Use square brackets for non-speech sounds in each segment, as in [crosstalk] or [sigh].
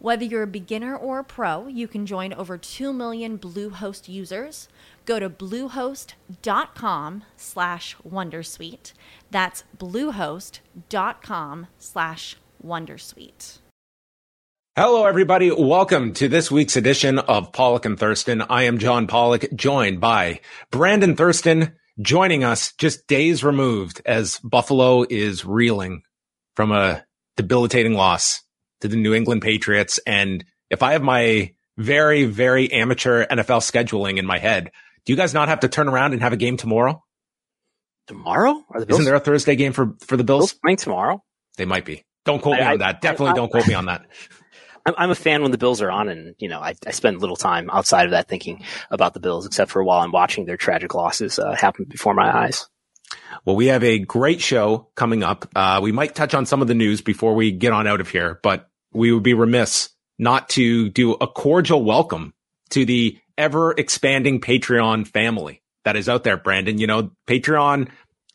Whether you're a beginner or a pro, you can join over 2 million Bluehost users. Go to bluehost.com slash wondersuite. That's bluehost.com slash wondersuite. Hello, everybody. Welcome to this week's edition of Pollock and Thurston. I am John Pollock, joined by Brandon Thurston, joining us just days removed as Buffalo is reeling from a debilitating loss to the New England Patriots. And if I have my very, very amateur NFL scheduling in my head, do you guys not have to turn around and have a game tomorrow? Tomorrow? Are the Bills, Isn't there a Thursday game for, for the Bills? Bills playing tomorrow? They might be. Don't quote I, me on that. Definitely I, I, don't quote me on that. [laughs] I'm, I'm a fan when the Bills are on, and you know I, I spend little time outside of that thinking about the Bills, except for while I'm watching their tragic losses uh, happen before my eyes. Well, we have a great show coming up. Uh, we might touch on some of the news before we get on out of here, but we would be remiss not to do a cordial welcome to the ever expanding Patreon family that is out there, Brandon. You know, Patreon,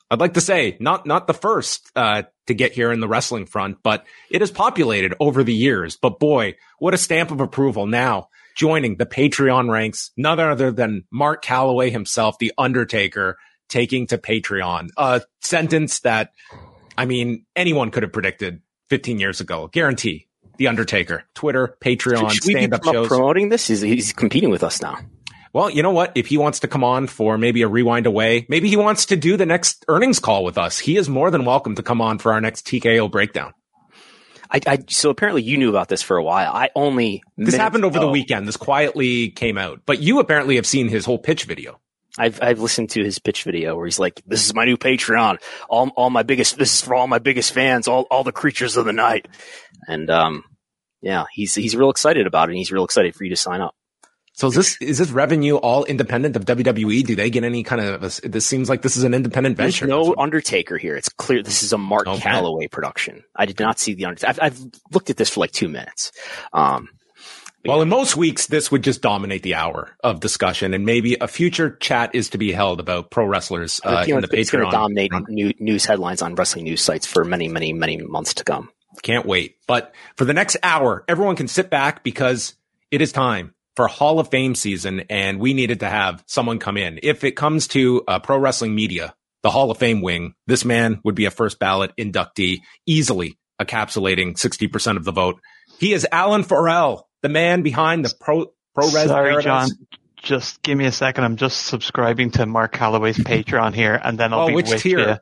I'd like to say not, not the first, uh, to get here in the wrestling front, but it has populated over the years. But boy, what a stamp of approval now joining the Patreon ranks, none other than Mark Calaway himself, the Undertaker, taking to Patreon. A sentence that, I mean, anyone could have predicted 15 years ago. Guarantee. The Undertaker, Twitter, Patreon, stand up shows. Promoting this, he's, he's competing with us now. Well, you know what? If he wants to come on for maybe a rewind away, maybe he wants to do the next earnings call with us. He is more than welcome to come on for our next TKO breakdown. I, I so apparently you knew about this for a while. I only this happened over ago. the weekend. This quietly came out, but you apparently have seen his whole pitch video. I've I've listened to his pitch video where he's like, "This is my new Patreon. All all my biggest. This is for all my biggest fans. All all the creatures of the night." And um, yeah, he's he's real excited about it. and He's real excited for you to sign up. So is this is this revenue all independent of WWE? Do they get any kind of? A, this seems like this is an independent There's venture. no Undertaker here. It's clear this is a Mark okay. Calaway production. I did not see the Undertaker. I've, I've, looked at this for like two minutes. Um, well, in most weeks, this would just dominate the hour of discussion, and maybe a future chat is to be held about pro wrestlers uh, in the it's Patreon. It's going to dominate new, news headlines on wrestling news sites for many, many, many months to come. Can't wait. But for the next hour, everyone can sit back because it is time for Hall of Fame season, and we needed to have someone come in. If it comes to uh, pro wrestling media, the Hall of Fame wing, this man would be a first ballot inductee, easily encapsulating 60% of the vote. He is Alan4L, the man behind the pro pro res. Sorry, Paradise. John. Just give me a second. I'm just subscribing to Mark Calaway's [laughs] Patreon here, and then I'll oh, be which with tier? you.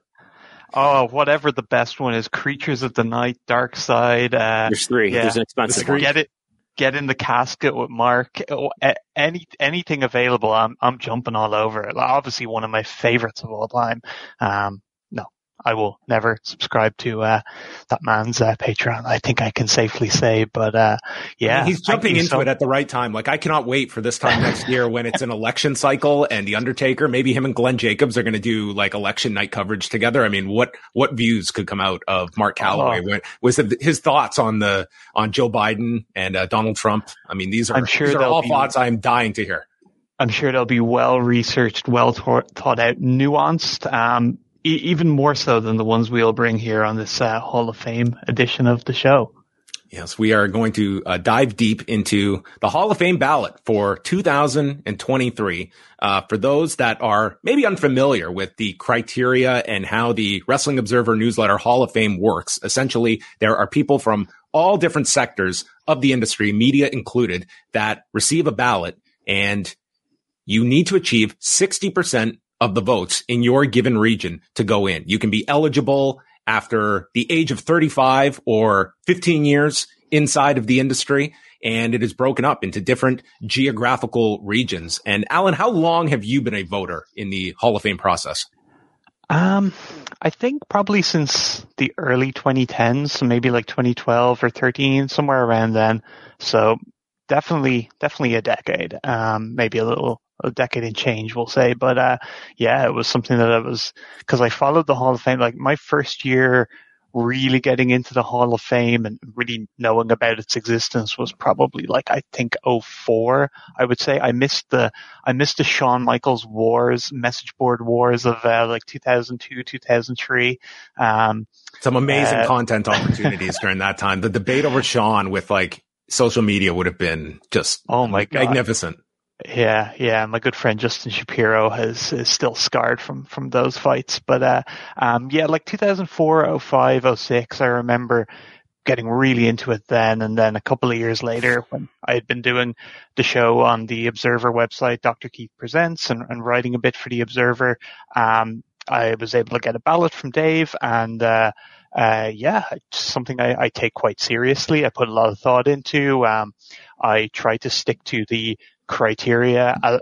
Oh, whatever the best one is, Creatures of the Night, Dark Side. Uh, There's three. Yeah, There's an expensive one. Get it, get in the casket with Mark. Oh, any anything available, I'm I'm jumping all over it. Obviously, one of my favorites of all time. Um, I will never subscribe to uh, that man's uh, Patreon. I think I can safely say, but uh, yeah, I mean, he's jumping into so. it at the right time. Like I cannot wait for this time next year when it's an election cycle and the Undertaker, maybe him and Glenn Jacobs are going to do like election night coverage together. I mean, what what views could come out of Mark Calaway? Oh. Was his thoughts on the on Joe Biden and uh, Donald Trump? I mean, these are I'm sure these are all be- thoughts I'm dying to hear. I'm sure they'll be well researched, well thought, thought out, nuanced. Um, e- even more so than the ones we'll bring here on this uh, Hall of Fame edition of the show. Yes, we are going to uh, dive deep into the Hall of Fame ballot for 2023. Uh, for those that are maybe unfamiliar with the criteria and how the Wrestling Observer newsletter Hall of Fame works, essentially there are people from all different sectors of the industry, media included, that receive a ballot and you need to achieve 60% of the votes in your given region to go in. You can be eligible after the age of 35 or 15 years inside of the industry and it is broken up into different geographical regions. And Alan, how long have you been a voter in the Hall of Fame process? Um, I think probably since the early 2010s, so maybe like 2012 or 13, somewhere around then. So definitely, definitely a decade. Um, maybe a little, a decade and change, we'll say. But, uh, yeah, it was something that I was, cause I followed the Hall of Fame, like my first year really getting into the Hall of Fame and really knowing about its existence was probably like I think 04. I would say I missed the I missed the Shawn Michaels Wars message board wars of uh, like 2002 2003. Um, Some amazing uh, content opportunities during that time. The debate over Shawn with like social media would have been just oh my god magnificent. Yeah, yeah. My good friend Justin Shapiro has is still scarred from from those fights. But uh, um, yeah, like 2004, 05, 06, I remember getting really into it then. And then a couple of years later, when I had been doing the show on the Observer website, Dr. Keith Presents, and, and writing a bit for the Observer, um, I was able to get a ballot from Dave and. Uh, uh, yeah, it's something I, I, take quite seriously. I put a lot of thought into. Um, I try to stick to the criteria uh,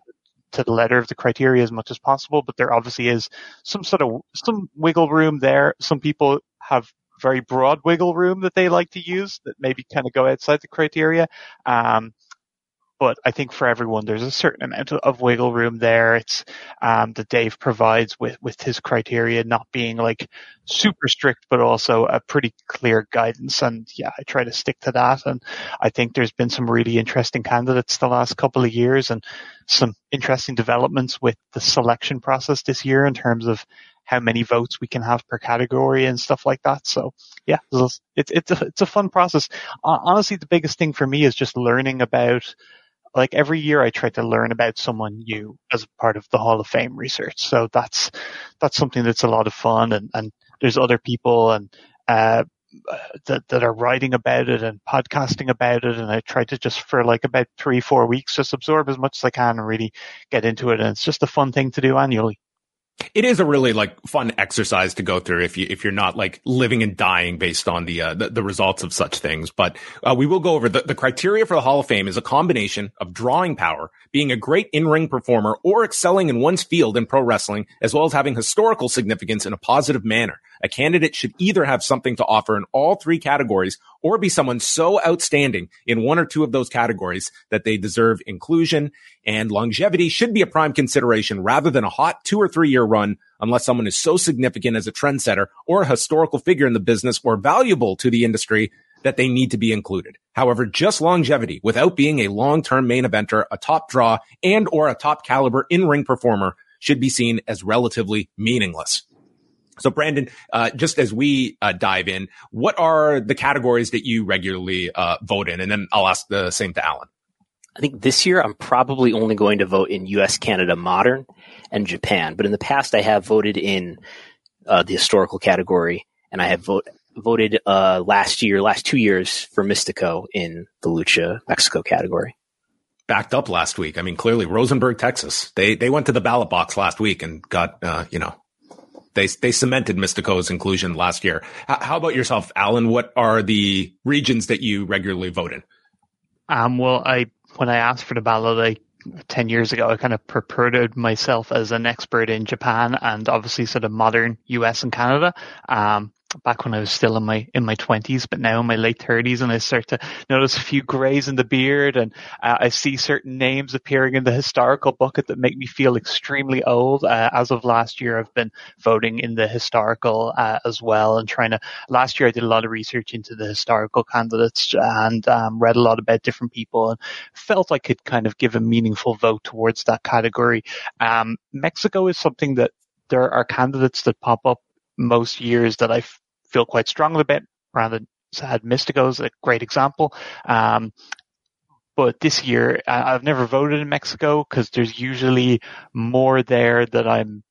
to the letter of the criteria as much as possible, but there obviously is some sort of some wiggle room there. Some people have very broad wiggle room that they like to use that maybe kind of go outside the criteria. Um, but I think for everyone, there's a certain amount of wiggle room there. It's um, that Dave provides with with his criteria not being like super strict, but also a pretty clear guidance. And yeah, I try to stick to that. And I think there's been some really interesting candidates the last couple of years, and some interesting developments with the selection process this year in terms of how many votes we can have per category and stuff like that. So yeah, it's it's a, it's a fun process. Honestly, the biggest thing for me is just learning about like every year I try to learn about someone new as part of the Hall of Fame research. So that's, that's something that's a lot of fun and, and there's other people and, uh, that, that are writing about it and podcasting about it. And I try to just for like about three, four weeks, just absorb as much as I can and really get into it. And it's just a fun thing to do annually it is a really like fun exercise to go through if you if you're not like living and dying based on the uh, the, the, results of such things. But uh, we will go over the, the criteria for the Hall of Fame is a combination of drawing power, being a great in ring performer, or excelling in one's field in pro wrestling, as well as having historical significance in a positive manner. A candidate should either have something to offer in all three categories or be someone so outstanding in one or two of those categories that they deserve inclusion and longevity should be a prime consideration rather than a hot two or three year run unless someone is so significant as a trendsetter or a historical figure in the business or valuable to the industry that they need to be included. However, just longevity without being a long-term main eventer, a top draw and or a top caliber in-ring performer should be seen as relatively meaningless. So Brandon, uh, just as we uh, dive in, what are the categories that you regularly uh, vote in? And then I'll ask the same to Alan. I think this year I'm probably only going to vote in U.S., Canada, modern, and Japan. But in the past, I have voted in uh, the historical category, and I have vote, voted uh, last year, last two years for Mistico in the Lucha Mexico category. Backed up last week. I mean, clearly Rosenberg, Texas. They they went to the ballot box last week and got uh, you know they they cemented Mistico's inclusion last year. H- how about yourself, Alan? What are the regions that you regularly vote in? Um, well, I when I asked for the ballot, I 10 years ago, I kind of purported myself as an expert in Japan and obviously sort of modern US and Canada. Um, back when I was still in my in my twenties, but now in my late thirties, and I start to notice a few greys in the beard, and uh, I see certain names appearing in the historical bucket that make me feel extremely old. Uh, as of last year, I've been voting in the historical uh, as well, and trying to. Last year, I did a lot of research into the historical candidates and um, read a lot about different people, and felt I could kind of give a meaningful vote towards that category. Um, Mexico is something that there are candidates that pop up most years that I feel quite strongly about. Brandon Sad Mistico is a great example. Um, but this year, I've never voted in Mexico because there's usually more there that I'm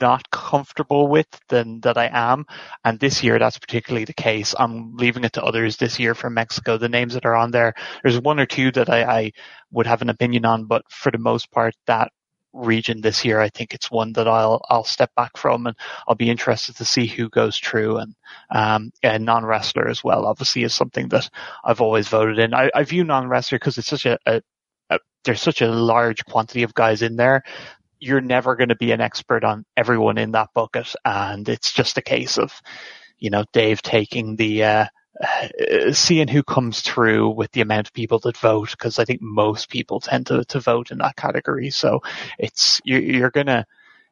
not comfortable with than that I am. And this year, that's particularly the case. I'm leaving it to others this year from Mexico. The names that are on there, there's one or two that I, I would have an opinion on, but for the most part, that region this year, I think it's one that I'll I'll step back from, and I'll be interested to see who goes through. And um, and non wrestler as well, obviously, is something that I've always voted in. I, I view non wrestler because it's such a, a, a there's such a large quantity of guys in there you're never going to be an expert on everyone in that bucket. And it's just a case of, you know, Dave taking the, uh, uh, seeing who comes through with the amount of people that vote, because I think most people tend to, to vote in that category. So it's, you're, you're gonna,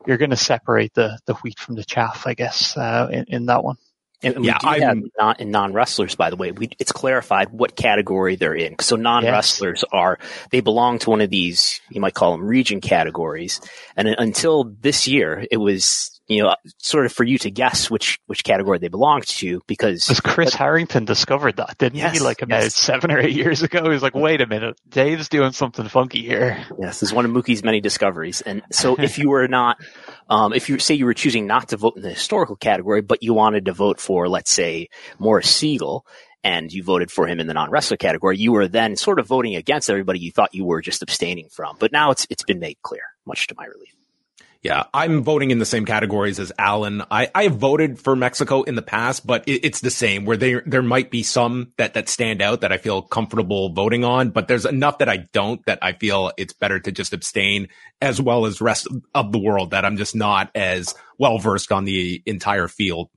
you're gonna separate the, the wheat from the chaff, I guess, uh, in, in that one. And we yeah, do have not in non-wrestlers, by the way, we, it's clarified what category they're in. So non-wrestlers yes. are, they belong to one of these, you might call them region categories. And until this year, it was you know, sort of for you to guess which which category they belonged to because because Chris but, Harrington discovered that, didn't yes, he? Like about yes. seven or eight years ago, he was like, "Wait a minute, Dave's doing something funky here." Yes, it's one of Mookie's many discoveries. And so, [laughs] if you were not, um, if you say you were choosing not to vote in the historical category, but you wanted to vote for, let's say, Morris Sigel, and you voted for him in the non-wrestler category, you were then sort of voting against everybody you thought you were just abstaining from. But now it's it's been made clear, much to my relief. Yeah, I'm voting in the same categories as Alan. I, I have voted for Mexico in the past, but it, it's the same where there, there might be some that, that stand out that I feel comfortable voting on, but there's enough that I don't that I feel it's better to just abstain as well as rest of the world that I'm just not as well versed on the entire field.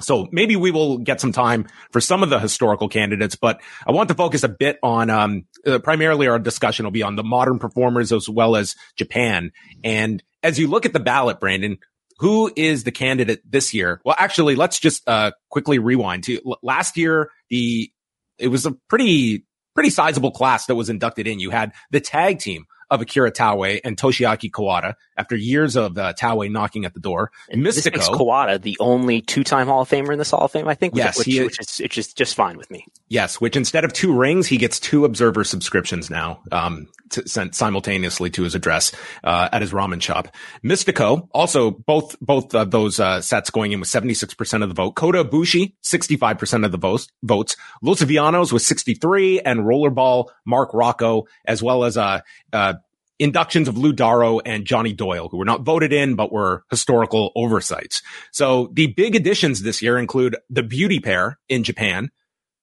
So maybe we will get some time for some of the historical candidates, but I want to focus a bit on, um, uh, primarily our discussion will be on the modern performers as well as Japan. And as you look at the ballot, Brandon, who is the candidate this year? Well, actually, let's just uh, quickly rewind to last year. The it was a pretty pretty sizable class that was inducted in. You had the tag team of Akira Taue and Toshiaki Kawada after years of uh, Taue knocking at the door. And Mistico, this Kawada the only two-time Hall of Famer in this Hall of Fame, I think. Yes, which, he, which is which is just fine with me. Yes, which instead of two rings, he gets two Observer subscriptions now, um, to, sent simultaneously to his address uh, at his ramen shop. Mistico also both both of those uh, sets going in with 76% of the vote. Kota Ibushi 65% of the votes. Votes. Los Villanos with 63 and Rollerball Mark Rocco as well as uh, uh inductions of Lou Daro and Johnny Doyle, who were not voted in, but were historical oversights. So the big additions this year include the beauty pair in Japan,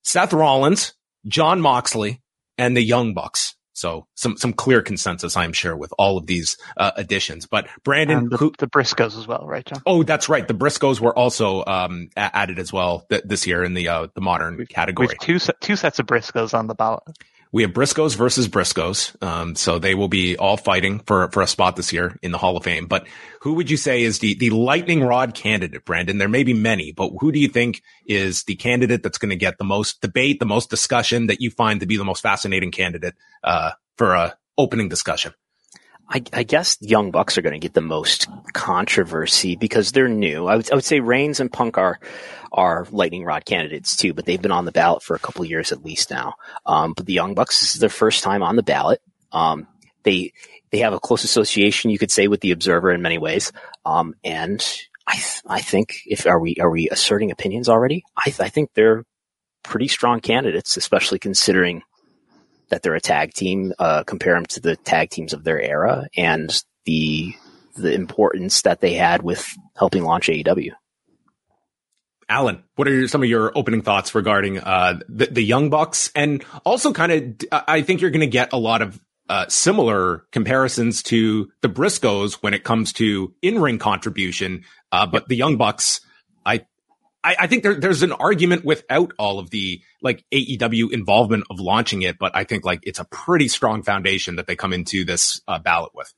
Seth Rollins, John Moxley, and the Young Bucks. So some some clear consensus, I'm sure, with all of these uh, additions. But Brandon, the, who, the, Briscoes as well, right, John? Oh, that's right. The Briscoes were also um, added as well th- this year in the uh, the modern category. two two sets of Briscoes on the ballot. We have Briscoes versus Briscoes. Um, so they will be all fighting for, for a spot this year in the Hall of Fame. But who would you say is the, the lightning rod candidate, Brandon? There may be many, but who do you think is the candidate that's going to get the most debate, the most discussion that you find to be the most fascinating candidate, uh, for a opening discussion? I, I, guess Young Bucks are going to get the most controversy because they're new. I would, I would say Reigns and Punk are are lightning rod candidates too, but they've been on the ballot for a couple years at least now. Um, but the Young Bucks this is their first time on the ballot. Um, they they have a close association, you could say, with the Observer in many ways. Um, and I th- I think if are we are we asserting opinions already? I th- I think they're pretty strong candidates, especially considering that they're a tag team. Uh, compare them to the tag teams of their era and the the importance that they had with helping launch AEW. Alan, what are some of your opening thoughts regarding uh, the, the Young Bucks? And also, kind of, I think you're going to get a lot of uh, similar comparisons to the Briscoes when it comes to in ring contribution. Uh, but the Young Bucks, I, I think there, there's an argument without all of the like AEW involvement of launching it, but I think like it's a pretty strong foundation that they come into this uh, ballot with.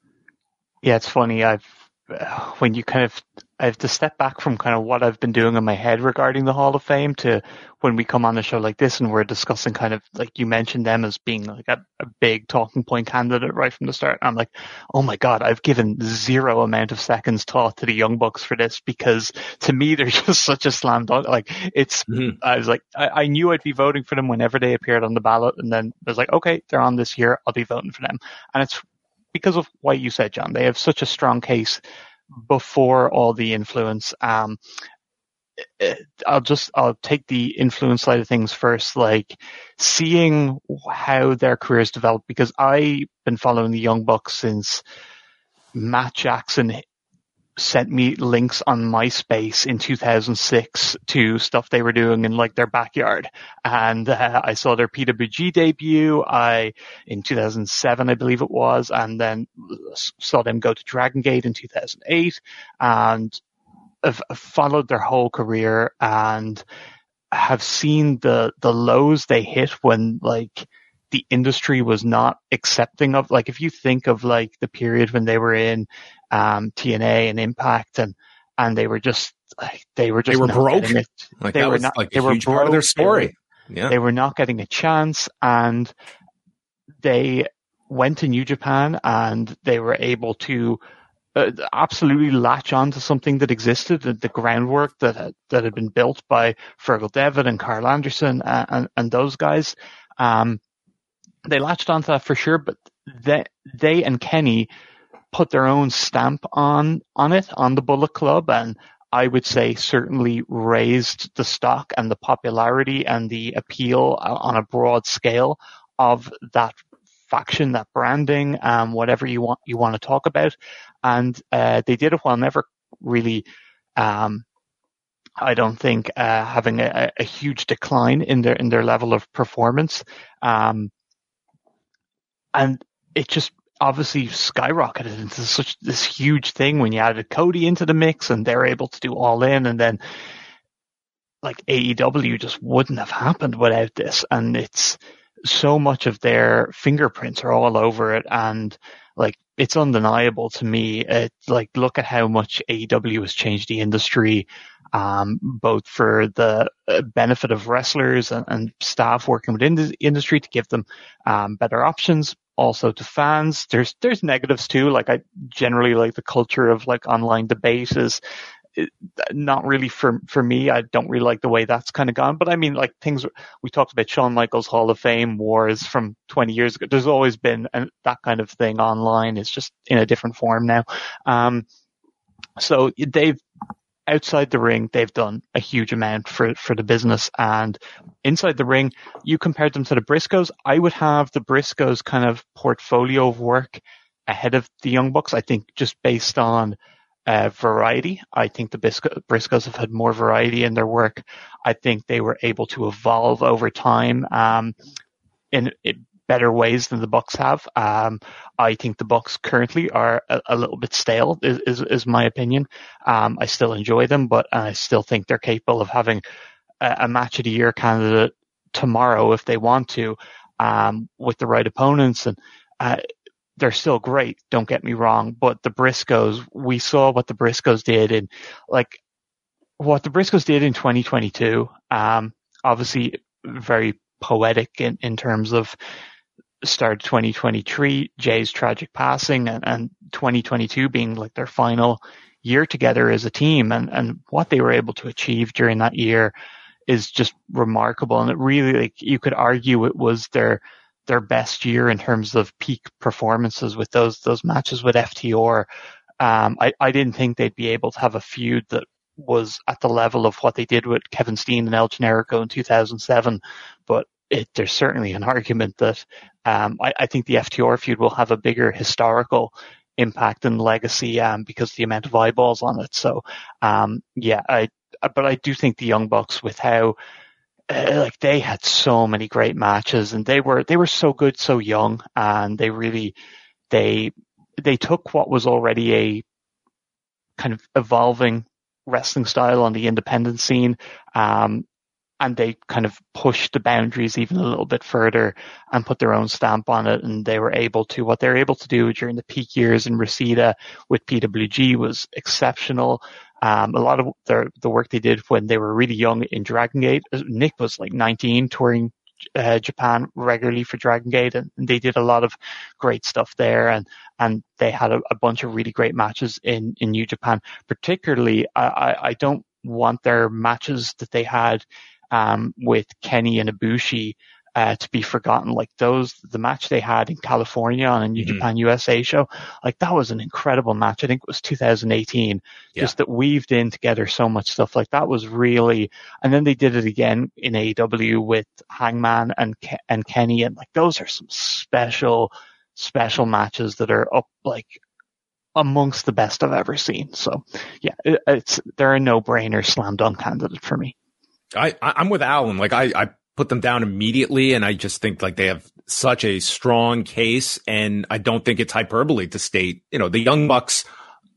Yeah, it's funny. I've [sighs] when you kind of I have to step back from kind of what I've been doing in my head regarding the Hall of Fame to when we come on a show like this and we're discussing kind of like you mentioned them as being like a, a big talking point candidate right from the start. I'm like, oh my god, I've given zero amount of seconds thought to the Young Bucks for this because to me they're [laughs] just such a slam dunk. Like it's, mm-hmm. I was like, I, I knew I'd be voting for them whenever they appeared on the ballot, and then I was like, okay, they're on this year, I'll be voting for them, and it's because of what you said, John. They have such a strong case before all the influence. Um, I'll just I'll take the influence side of things first, like seeing how their careers developed because I've been following the Young Bucks since Matt Jackson sent me links on MySpace in 2006 to stuff they were doing in like their backyard. And uh, I saw their PWG debut. I in 2007, I believe it was, and then saw them go to Dragon Gate in 2008, and have followed their whole career and have seen the the lows they hit when like the industry was not accepting of like if you think of like the period when they were in um, TNA and Impact and and they were just like they were just they were broke. Like they were not. Like they were broke. part of their story. They were, yeah. they were not getting a chance, and they went to New Japan and they were able to uh, absolutely latch on to something that existed, the, the groundwork that had, that had been built by Fergal Devitt and Karl Anderson and, and, and those guys. Um, they latched onto that for sure, but they, they and Kenny put their own stamp on, on it, on the Bullet Club. And I would say certainly raised the stock and the popularity and the appeal on a broad scale of that faction, that branding, um, whatever you want, you want to talk about. And, uh, they did it while never really, um, I don't think, uh, having a, a, huge decline in their, in their level of performance. Um, and it just obviously skyrocketed into such this huge thing when you added Cody into the mix and they're able to do all in and then like AEW just wouldn't have happened without this. And it's so much of their fingerprints are all over it. And like it's undeniable to me. It's like look at how much AEW has changed the industry um, both for the uh, benefit of wrestlers and, and, staff working within the industry to give them um, better options. Also to fans, there's there's negatives too. Like I generally like the culture of like online debate is uh, not really for for me. I don't really like the way that's kind of gone. But I mean, like things we talked about Shawn Michaels Hall of Fame wars from 20 years ago. There's always been an, that kind of thing online. It's just in a different form now. Um, so they've outside the ring, they've done a huge amount for, for the business. And inside the ring, you compared them to the Briscoes. I would have the Briscoes kind of portfolio of work ahead of the Young Bucks. I think just based on uh, variety. I think the Briscoes have had more variety in their work. I think they were able to evolve over time um, in, in, better ways than the Bucks have. Um, I think the Bucks currently are a, a little bit stale, is, is, is my opinion. Um, I still enjoy them, but I still think they're capable of having a, a match of the year candidate tomorrow if they want to, um, with the right opponents. And, uh, they're still great. Don't get me wrong, but the Briscoes, we saw what the Briscoes did in like what the Briscoes did in 2022. Um, obviously very poetic in, in terms of start 2023, Jay's tragic passing and, and 2022 being like their final year together as a team and, and what they were able to achieve during that year is just remarkable. And it really, like, you could argue it was their, their best year in terms of peak performances with those, those matches with FTR. Um, I, I didn't think they'd be able to have a feud that was at the level of what they did with Kevin Steen and El Generico in 2007, but it, there's certainly an [laughs] argument that um, I, I, think the FTR feud will have a bigger historical impact and legacy um, because the amount of eyeballs on it. So um, yeah, I but I do think the Young Bucks with how uh, like they had so many great matches and they were they were so good so young and they really they they took what was already a kind of evolving wrestling style on the independent scene um, and they kind of pushed the boundaries even a little bit further and put their own stamp on it. And they were able to, what they were able to do during the peak years in Reseda with PWG was exceptional. Um, a lot of their, the work they did when they were really young in Dragon Gate, Nick was like 19 touring uh, Japan regularly for Dragon Gate, and, and, they did a lot of great stuff there, and and they had a, a bunch of really great matches in in New Japan. Particularly, I, I, I don't want their matches that they had um, with Kenny and Ibushi uh, to be forgotten. Like those, the match they had in California on a New mm-hmm. Japan USA show, like that was an incredible match. I think it was 2018. Yeah. Just that weaved in together so much stuff. Like that was really, and then they did it again in AEW with Hangman and and Kenny, and like those are some special, special matches that are up like amongst the best I've ever seen. So yeah, it, it's they're a no brainer slam dunk candidate for me. I, I'm with Alan. Like I, I put them down immediately and I just think like they have such a strong case and I don't think it's hyperbole to state, you know, the Young Bucks,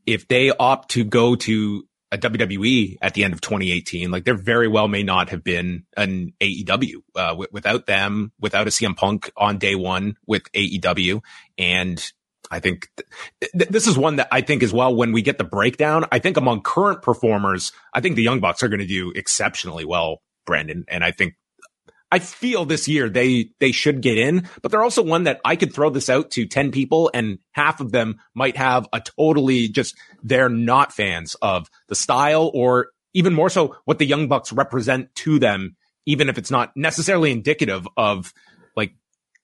if they opt to go to a WWE at the end of 2018, like there very well may not have been an AEW uh, w- without them, without a CM Punk on day one with AEW. And I think th- th- this is one that I think as well, when we get the breakdown, I think among current performers, I think the Young Bucks are going to do exceptionally well, Brandon. And I think I feel this year they they should get in, but they're also one that I could throw this out to 10 people and half of them might have a totally just they're not fans of the style or even more so what the Young Bucks represent to them, even if it's not necessarily indicative of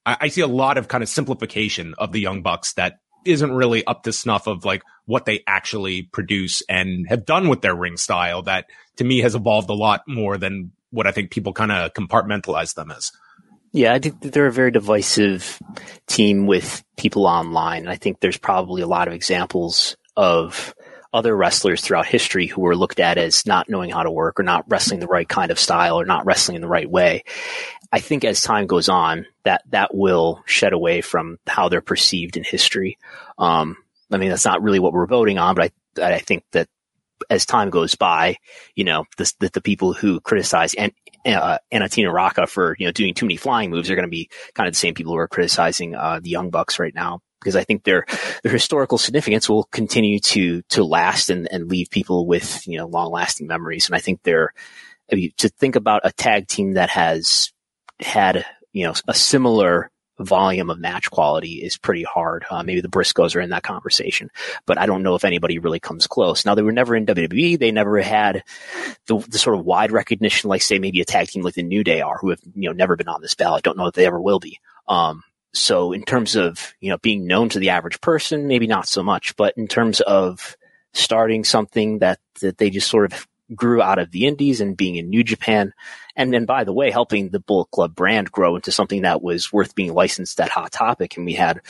I, I see a lot of kind of simplification of the Young Bucks that isn't really up to snuff of like what they actually produce and have done with their ring style that to me has evolved a lot more than what I think people kind of compartmentalize them as. Yeah, I think they're a very divisive team with people online. And I think there's probably a lot of examples of other wrestlers throughout history who were looked at as not knowing how to work or not wrestling the right kind of style or not wrestling in the right way. I think as time goes on, that that will shed away from how they're perceived in history. Um, I mean, that's not really what we're voting on, but I I think that as time goes by, you know, the, the, the people who criticize and, uh, Antonino Rocca for, you know, doing too many flying moves are going to be kind of the same people who are criticizing, uh, the Young Bucks right now. Because I think their, their historical significance will continue to, to last and, and leave people with, you know, long lasting memories. And I think they're, I mean, to think about a tag team that has had, you know, a similar volume of match quality is pretty hard. Uh, maybe the Briscoes are in that conversation, but I don't know if anybody really comes close. Now they were never in WWE. They never had the, the sort of wide recognition, like say maybe a tag team like the New Day are, who have you know never been on this ballot. Don't know if they ever will be. Um, so in terms of you know being known to the average person, maybe not so much, but in terms of starting something that that they just sort of grew out of the indies and being in New Japan. And then, by the way, helping the Bullet Club brand grow into something that was worth being licensed at Hot Topic. And we had,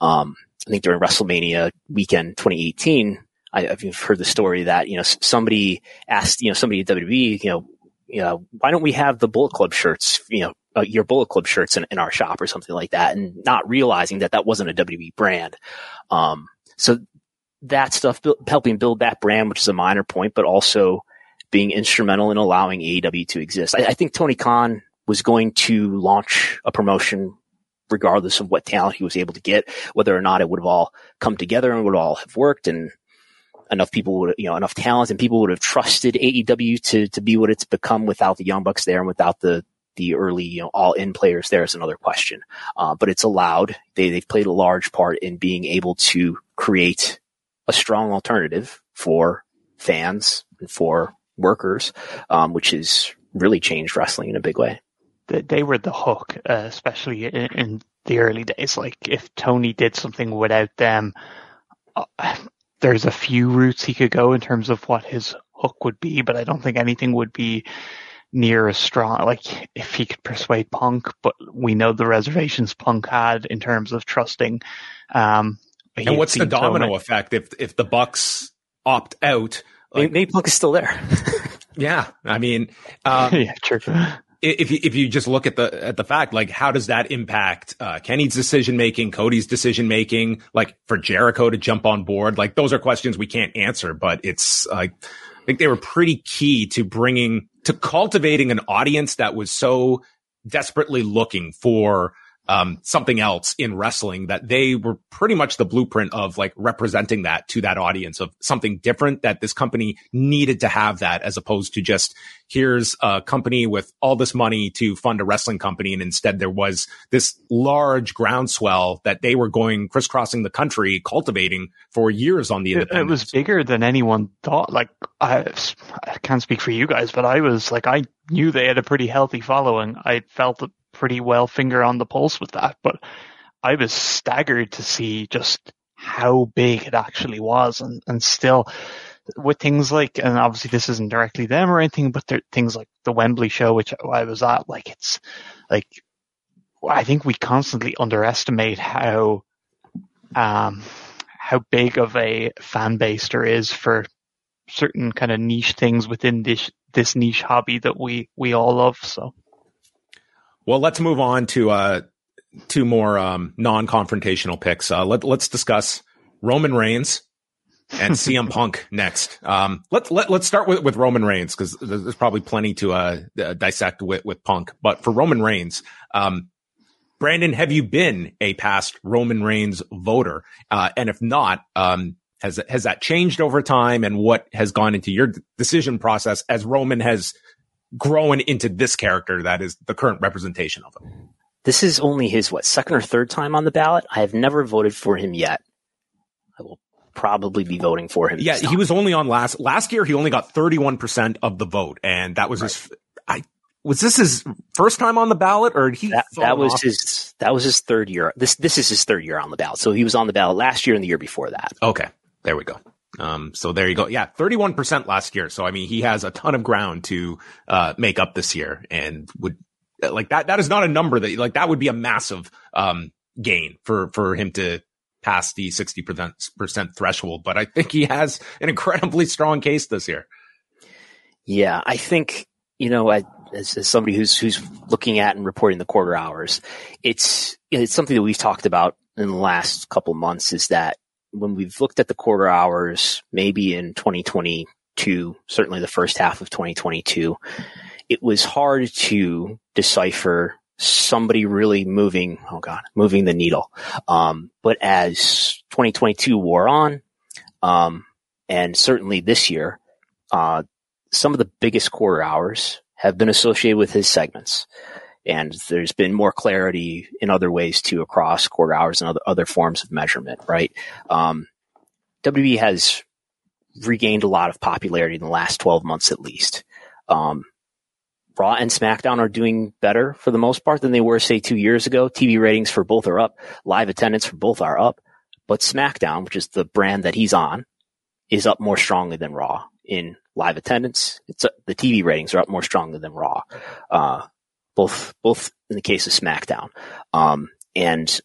um, I think during WrestleMania weekend 2018, I, have heard the story that, you know, somebody asked, you know, somebody at WWE, you know, you know, why don't we have the Bullet Club shirts, you know, uh, your Bullet Club shirts in, in, our shop or something like that, and not realizing that that wasn't a WWE brand. Um, so that stuff, helping build that brand, which is a minor point, but also being instrumental in allowing AEW to exist. I, I think Tony Khan was going to launch a promotion regardless of what talent he was able to get, whether or not it would have all come together and would all have worked and enough people would, you know, enough talent and people would have trusted AEW to, to be what it's become without the Young Bucks there and without the, the early, you know, all in players there is another question. Uh, but it's allowed, they, they've played a large part in being able to create a strong alternative for fans and for workers, um, which has really changed wrestling in a big way. They were the hook, uh, especially in, in, the early days. Like if Tony did something without them, uh, there's a few routes he could go in terms of what his hook would be, but I don't think anything would be near as strong. Like if he could persuade Punk, but we know the reservations Punk had in terms of trusting. Um, and what's the domino Tony. effect if if the Bucks opt out? Like, maybe Punk is still there. [laughs] yeah, I mean, [laughs] um, yeah, true. If you, if you just look at the at the fact, like how does that impact uh, Kenny's decision making, Cody's decision making, like for Jericho to jump on board? Like those are questions we can't answer, but it's like I think they were pretty key to bringing to cultivating an audience that was so desperately looking for um, something else in wrestling that they were pretty much the blueprint of like representing that to that audience of something different that this company needed to have that as opposed to just here's a company with all this money to fund a wrestling company. And instead there was this large groundswell that they were going crisscrossing the country cultivating for years on the independent. It, it was bigger than anyone thought. Like I, I can't speak for you guys, but I was like, I knew they had a pretty healthy following. I felt that pretty well finger on the pulse with that, but I was staggered to see just how big it actually was and, and still with things like, and obviously this isn't directly them or anything, but there things like the Wembley show, which I was at, like it's like, I think we constantly underestimate how, um, how big of a fan base there is for certain kind of niche things within this this niche hobby that we we all love. So, well, let's move on to uh, two more um, non-confrontational picks. Uh, let, let's discuss Roman Reigns and [laughs] CM Punk next. Um, let's let, let's start with, with Roman Reigns because there's probably plenty to uh, dissect with, with Punk. But for Roman Reigns, um, Brandon, have you been a past Roman Reigns voter? Uh, and if not, um, has has that changed over time? And what has gone into your decision process as Roman has grown into this character that is the current representation of him? This is only his what second or third time on the ballot. I have never voted for him yet. I will probably be voting for him. Yeah, he was only on last last year. He only got thirty one percent of the vote, and that was right. his. I was this his first time on the ballot, or he that, that was off? his that was his third year. This this is his third year on the ballot. So he was on the ballot last year and the year before that. Okay, there we go. Um, so there you go. Yeah, 31% last year. So, I mean, he has a ton of ground to, uh, make up this year and would like that. That is not a number that like that would be a massive, um, gain for, for him to pass the 60% threshold. But I think he has an incredibly strong case this year. Yeah. I think, you know, I, as, as somebody who's, who's looking at and reporting the quarter hours, it's, it's something that we've talked about in the last couple months is that when we've looked at the quarter hours, maybe in 2022, certainly the first half of 2022, it was hard to decipher somebody really moving, oh God, moving the needle. Um, but as 2022 wore on, um, and certainly this year, uh, some of the biggest quarter hours have been associated with his segments. And there's been more clarity in other ways too across quarter hours and other, other forms of measurement, right? Um, WWE has regained a lot of popularity in the last 12 months at least. Um, Raw and SmackDown are doing better for the most part than they were, say, two years ago. TV ratings for both are up. Live attendance for both are up. But SmackDown, which is the brand that he's on, is up more strongly than Raw in live attendance. It's uh, the TV ratings are up more strongly than Raw. Uh, both, both in the case of SmackDown. Um, and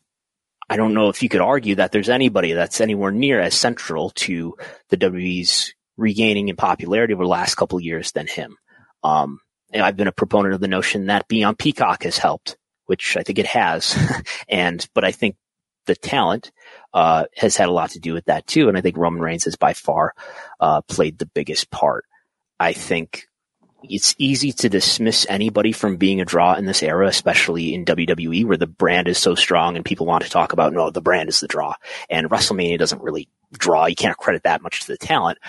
I don't know if you could argue that there's anybody that's anywhere near as central to the WWE's regaining in popularity over the last couple of years than him. Um, I've been a proponent of the notion that being on Peacock has helped, which I think it has. [laughs] and, but I think the talent, uh, has had a lot to do with that too. And I think Roman Reigns has by far, uh, played the biggest part. I think it's easy to dismiss anybody from being a draw in this era, especially in WWE where the brand is so strong and people want to talk about, no, the brand is the draw. And WrestleMania doesn't really draw. You can't credit that much to the talent,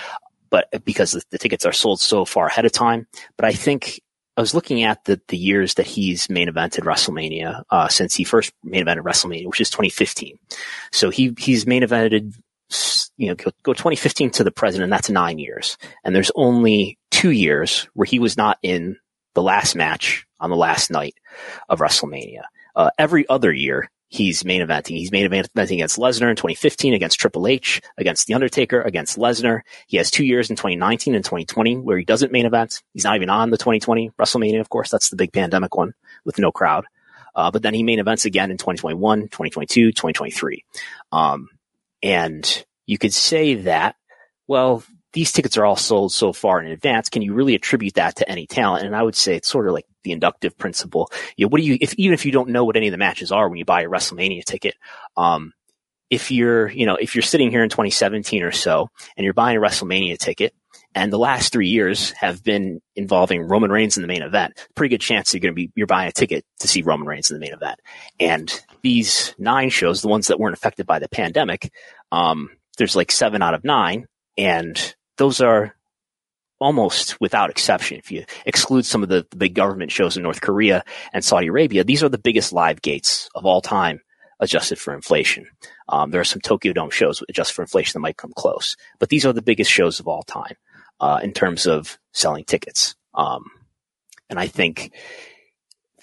but because the, the tickets are sold so far ahead of time. But I think I was looking at the, the years that he's main evented WrestleMania, uh, since he first main evented WrestleMania, which is 2015. So he, he's main evented you know, go, go 2015 to the present, and that's nine years. And there's only two years where he was not in the last match on the last night of WrestleMania. Uh, every other year, he's main eventing. He's main eventing against Lesnar in 2015, against Triple H, against The Undertaker, against Lesnar. He has two years in 2019 and 2020 where he doesn't main event. He's not even on the 2020 WrestleMania, of course. That's the big pandemic one with no crowd. Uh, but then he main events again in 2021, 2022, 2023. Um, and you could say that, well, these tickets are all sold so far in advance. Can you really attribute that to any talent? And I would say it's sort of like the inductive principle. You know, what do you, if, even if you don't know what any of the matches are when you buy a WrestleMania ticket, um, if you're, you know, if you're sitting here in 2017 or so and you're buying a WrestleMania ticket and the last three years have been involving Roman Reigns in the main event, pretty good chance you're going to be, you're buying a ticket to see Roman Reigns in the main event. And these nine shows, the ones that weren't affected by the pandemic, um, there's like seven out of nine, and those are almost without exception. If you exclude some of the, the big government shows in North Korea and Saudi Arabia, these are the biggest live gates of all time adjusted for inflation. Um, there are some Tokyo Dome shows adjusted for inflation that might come close, but these are the biggest shows of all time uh, in terms of selling tickets. Um, and I think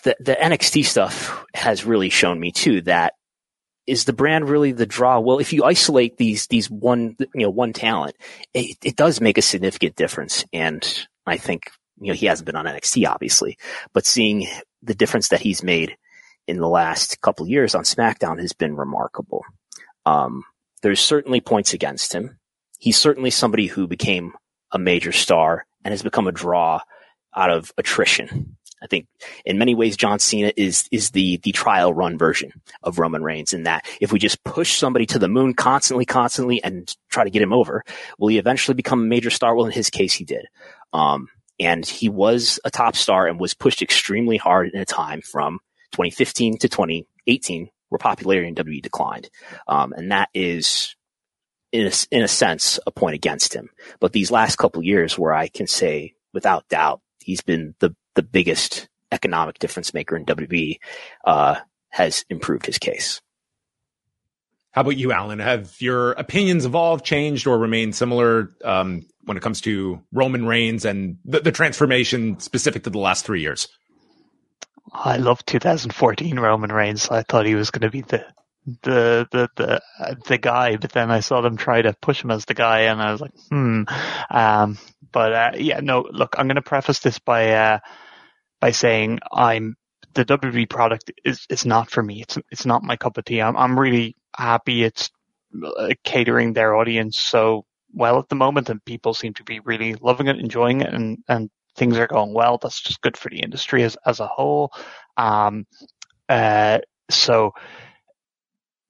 the the NXT stuff has really shown me too that is the brand really the draw? Well, if you isolate these, these one, you know, one talent, it, it does make a significant difference. And I think, you know, he hasn't been on NXT, obviously, but seeing the difference that he's made in the last couple years on SmackDown has been remarkable. Um, there's certainly points against him. He's certainly somebody who became a major star and has become a draw out of attrition. I think in many ways, John Cena is, is the, the trial run version of Roman Reigns in that if we just push somebody to the moon constantly, constantly and try to get him over, will he eventually become a major star? Well, in his case, he did. Um, and he was a top star and was pushed extremely hard in a time from 2015 to 2018 where popularity in WWE declined. Um, and that is in a, in a sense a point against him. But these last couple years where I can say without doubt, he's been the the biggest economic difference maker in WB, uh, has improved his case. How about you, Alan? Have your opinions evolved, changed, or remained similar um, when it comes to Roman Reigns and the, the transformation specific to the last three years? I love 2014 Roman Reigns. I thought he was going to be the the the the uh, the guy, but then I saw them try to push him as the guy, and I was like, hmm. Um, but uh, yeah, no. Look, I'm going to preface this by uh, by saying I'm the WWE product is is not for me. It's it's not my cup of tea. I'm I'm really happy it's uh, catering their audience so well at the moment, and people seem to be really loving it, enjoying it, and and things are going well. That's just good for the industry as as a whole. Um, uh, so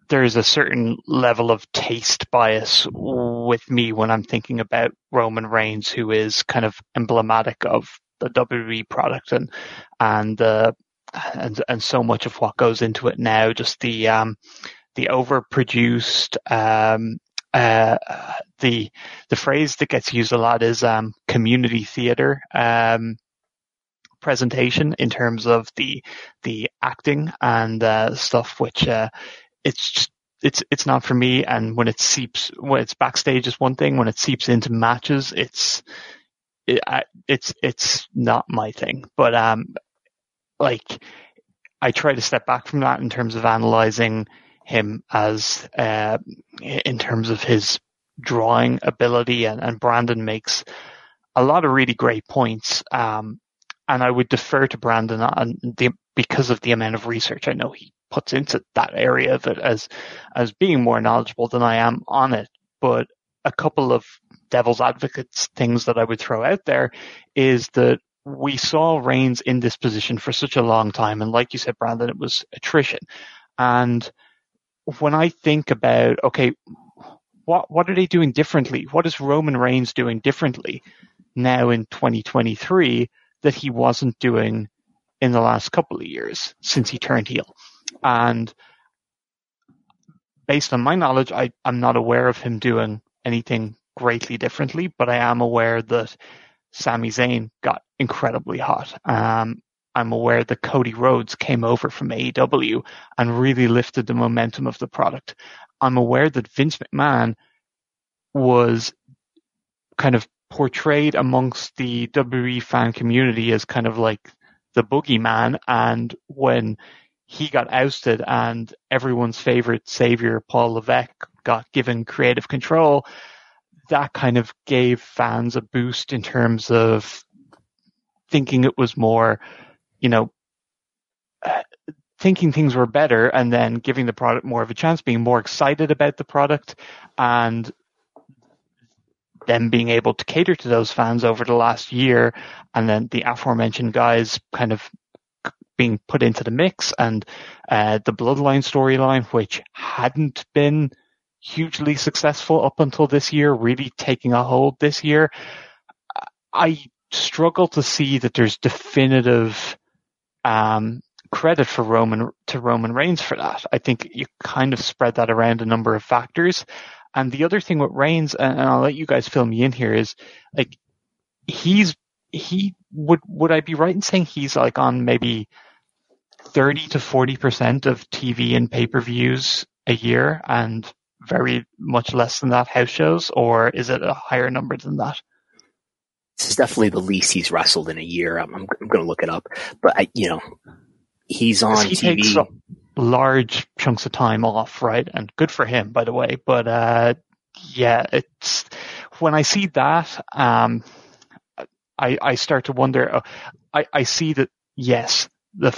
there's a certain level of taste bias with me when I'm thinking about Roman Reigns, who is kind of emblematic of the WWE product and and uh, and and so much of what goes into it now. Just the um, the overproduced um, uh, the the phrase that gets used a lot is um, community theater um, presentation in terms of the the acting and uh, stuff, which uh, it's just it's it's not for me. And when it seeps, when it's backstage is one thing. When it seeps into matches, it's it, I, it's it's not my thing. But um, like I try to step back from that in terms of analyzing him as uh, in terms of his drawing ability, and, and Brandon makes a lot of really great points. Um, and I would defer to Brandon on the because of the amount of research I know he puts into that area of it as as being more knowledgeable than I am on it. But a couple of devil's advocates things that I would throw out there is that we saw Reigns in this position for such a long time, and like you said, Brandon, it was attrition. And when I think about okay, what what are they doing differently? What is Roman Reigns doing differently now in 2023 that he wasn't doing in the last couple of years since he turned heel? And based on my knowledge, I, I'm not aware of him doing anything greatly differently, but I am aware that Sami Zayn got incredibly hot. Um, I'm aware that Cody Rhodes came over from AEW and really lifted the momentum of the product. I'm aware that Vince McMahon was kind of portrayed amongst the WWE fan community as kind of like the boogeyman. And when he got ousted and everyone's favorite savior, Paul Levesque, got given creative control, that kind of gave fans a boost in terms of thinking it was more, you know, uh, thinking things were better and then giving the product more of a chance, being more excited about the product and them being able to cater to those fans over the last year and then the aforementioned guys kind of being put into the mix and uh, the Bloodline storyline, which hadn't been hugely successful up until this year, really taking a hold this year. I struggle to see that there's definitive um, credit for Roman to Roman Reigns for that. I think you kind of spread that around a number of factors. And the other thing with Reigns, and I'll let you guys fill me in here, is like he's he would would I be right in saying he's like on maybe 30 to 40% of TV and pay-per-views a year and very much less than that house shows or is it a higher number than that? This is definitely the least he's wrestled in a year. I'm, I'm, I'm going to look it up, but I, you know, he's on he TV. Takes large chunks of time off, right? And good for him, by the way. But, uh, yeah, it's when I see that, um, I, I start to wonder, uh, I, I see that yes, the,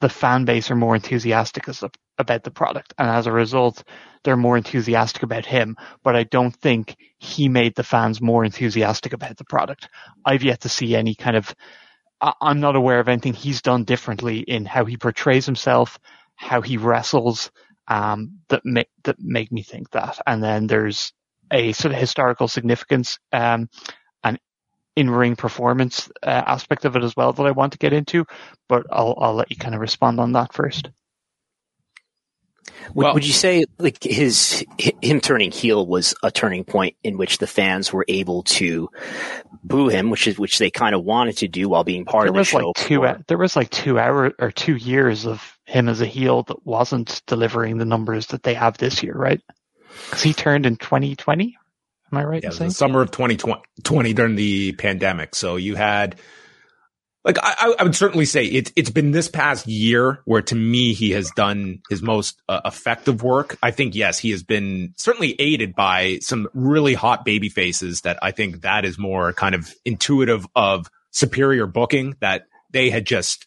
the fan base are more enthusiastic as the about the product. And as a result, they're more enthusiastic about him. But I don't think he made the fans more enthusiastic about the product. I've yet to see any kind of, I'm not aware of anything he's done differently in how he portrays himself, how he wrestles, um, that make, that make me think that. And then there's a sort of historical significance, um, and in-ring performance uh, aspect of it as well that I want to get into, but I'll, I'll let you kind of respond on that first. Would, well, would you say like his him turning heel was a turning point in which the fans were able to boo him, which is which they kind of wanted to do while being part there of the was show? Like two, there was like two hour or two years of him as a heel that wasn't delivering the numbers that they have this year, right? Because he turned in 2020. Am I right? Yeah, the summer of 2020 during the pandemic. So you had like I, I, would certainly say it's it's been this past year where to me he has done his most uh, effective work. I think yes, he has been certainly aided by some really hot baby faces that I think that is more kind of intuitive of superior booking that they had just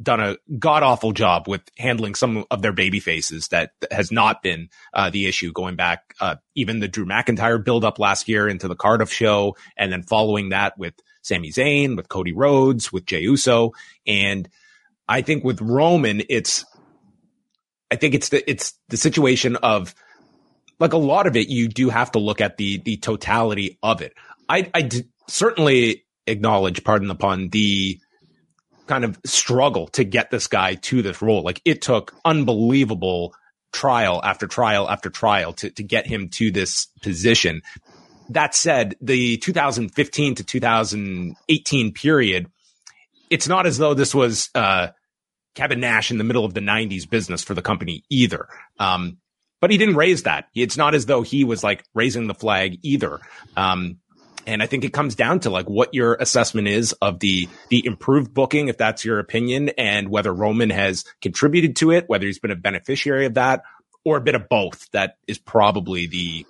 done a god awful job with handling some of their baby faces that has not been uh, the issue going back uh, even the Drew McIntyre build up last year into the Cardiff show and then following that with Sami Zayn, with Cody Rhodes, with Jey Uso. And I think with Roman, it's, I think it's the, it's the situation of like a lot of it, you do have to look at the, the totality of it. I, I d- certainly acknowledge, pardon the pun, the kind of struggle to get this guy to this role. Like it took unbelievable trial after trial after trial to, to get him to this position that said, the 2015 to 2018 period, it's not as though this was uh, Kevin Nash in the middle of the 90s business for the company either. Um, but he didn't raise that. It's not as though he was like raising the flag either. Um, and I think it comes down to like what your assessment is of the the improved booking, if that's your opinion, and whether Roman has contributed to it, whether he's been a beneficiary of that, or a bit of both. That is probably the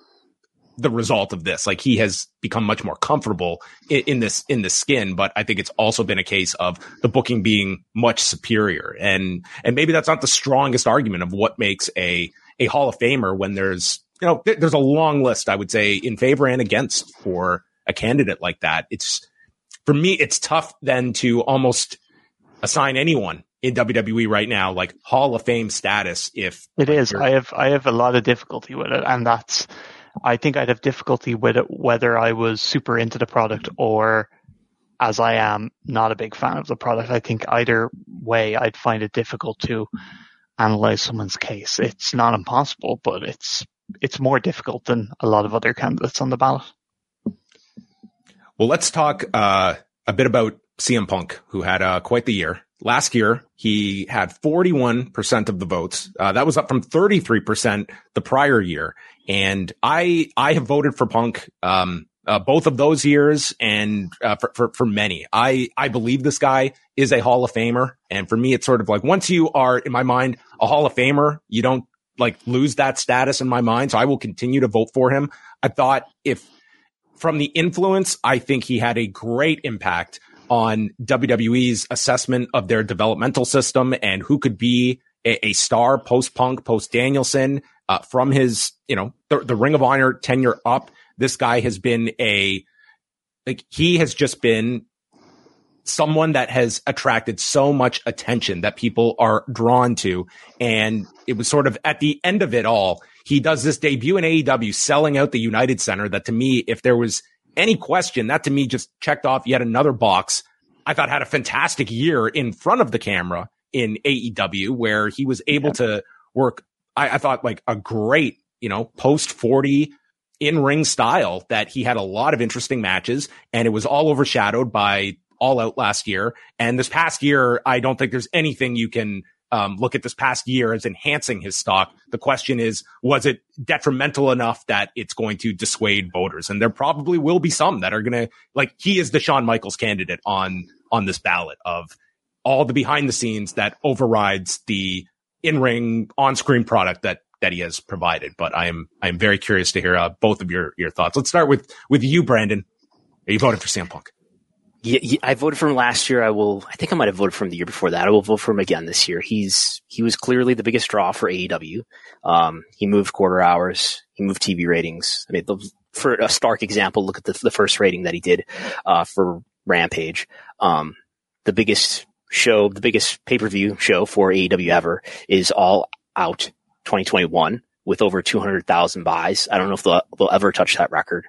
the result of this. Like he has become much more comfortable in, in, this in the skin, but I think it's also been a case of the booking being much superior. And and maybe that's not the strongest argument of what makes a a Hall of Famer when there's you know th- there's a long list I would say in favor and against for a candidate like that. It's for me it's tough then to almost assign anyone in WWE right now like Hall of Fame status if it like, is. I have I have a lot of difficulty with it and that's I think I'd have difficulty with it whether I was super into the product or as I am not a big fan of the product. I think either way I'd find it difficult to analyze someone's case. It's not impossible, but it's it's more difficult than a lot of other candidates on the ballot. Well, let's talk uh, a bit about CM Punk, who had uh, quite the year. Last year, he had 41% of the votes. Uh, that was up from 33% the prior year. And I, I have voted for Punk, um, uh, both of those years and uh, for, for, for many. I, I believe this guy is a Hall of Famer. And for me, it's sort of like once you are, in my mind, a Hall of Famer, you don't like lose that status in my mind. So I will continue to vote for him. I thought if from the influence, I think he had a great impact on WWE's assessment of their developmental system and who could be a, a star post Punk, post Danielson, uh, from his, you know, the, the Ring of Honor tenure up. This guy has been a, like, he has just been someone that has attracted so much attention that people are drawn to. And it was sort of at the end of it all, he does this debut in AEW selling out the United Center that to me, if there was any question. That to me just checked off yet another box. I thought had a fantastic year in front of the camera in AEW where he was able yeah. to work. I, I thought like a great, you know, post 40 in ring style that he had a lot of interesting matches and it was all overshadowed by all out last year. And this past year, I don't think there's anything you can um, look at this past year as enhancing his stock. The question is, was it detrimental enough that it's going to dissuade voters? And there probably will be some that are going to, like, he is the Shawn Michaels candidate on, on this ballot of all the behind the scenes that overrides the in ring on screen product that, that he has provided. But I am, I am very curious to hear uh, both of your, your thoughts. Let's start with, with you, Brandon. Are you voting for CM Punk? Yeah, I voted for him last year. I will. I think I might have voted for him the year before that. I will vote for him again this year. He's he was clearly the biggest draw for AEW. Um, he moved quarter hours. He moved TV ratings. I mean, the, for a stark example, look at the, the first rating that he did uh, for Rampage. Um, the biggest show, the biggest pay per view show for AEW ever is All Out 2021 with over 200,000 buys. I don't know if they'll, they'll ever touch that record.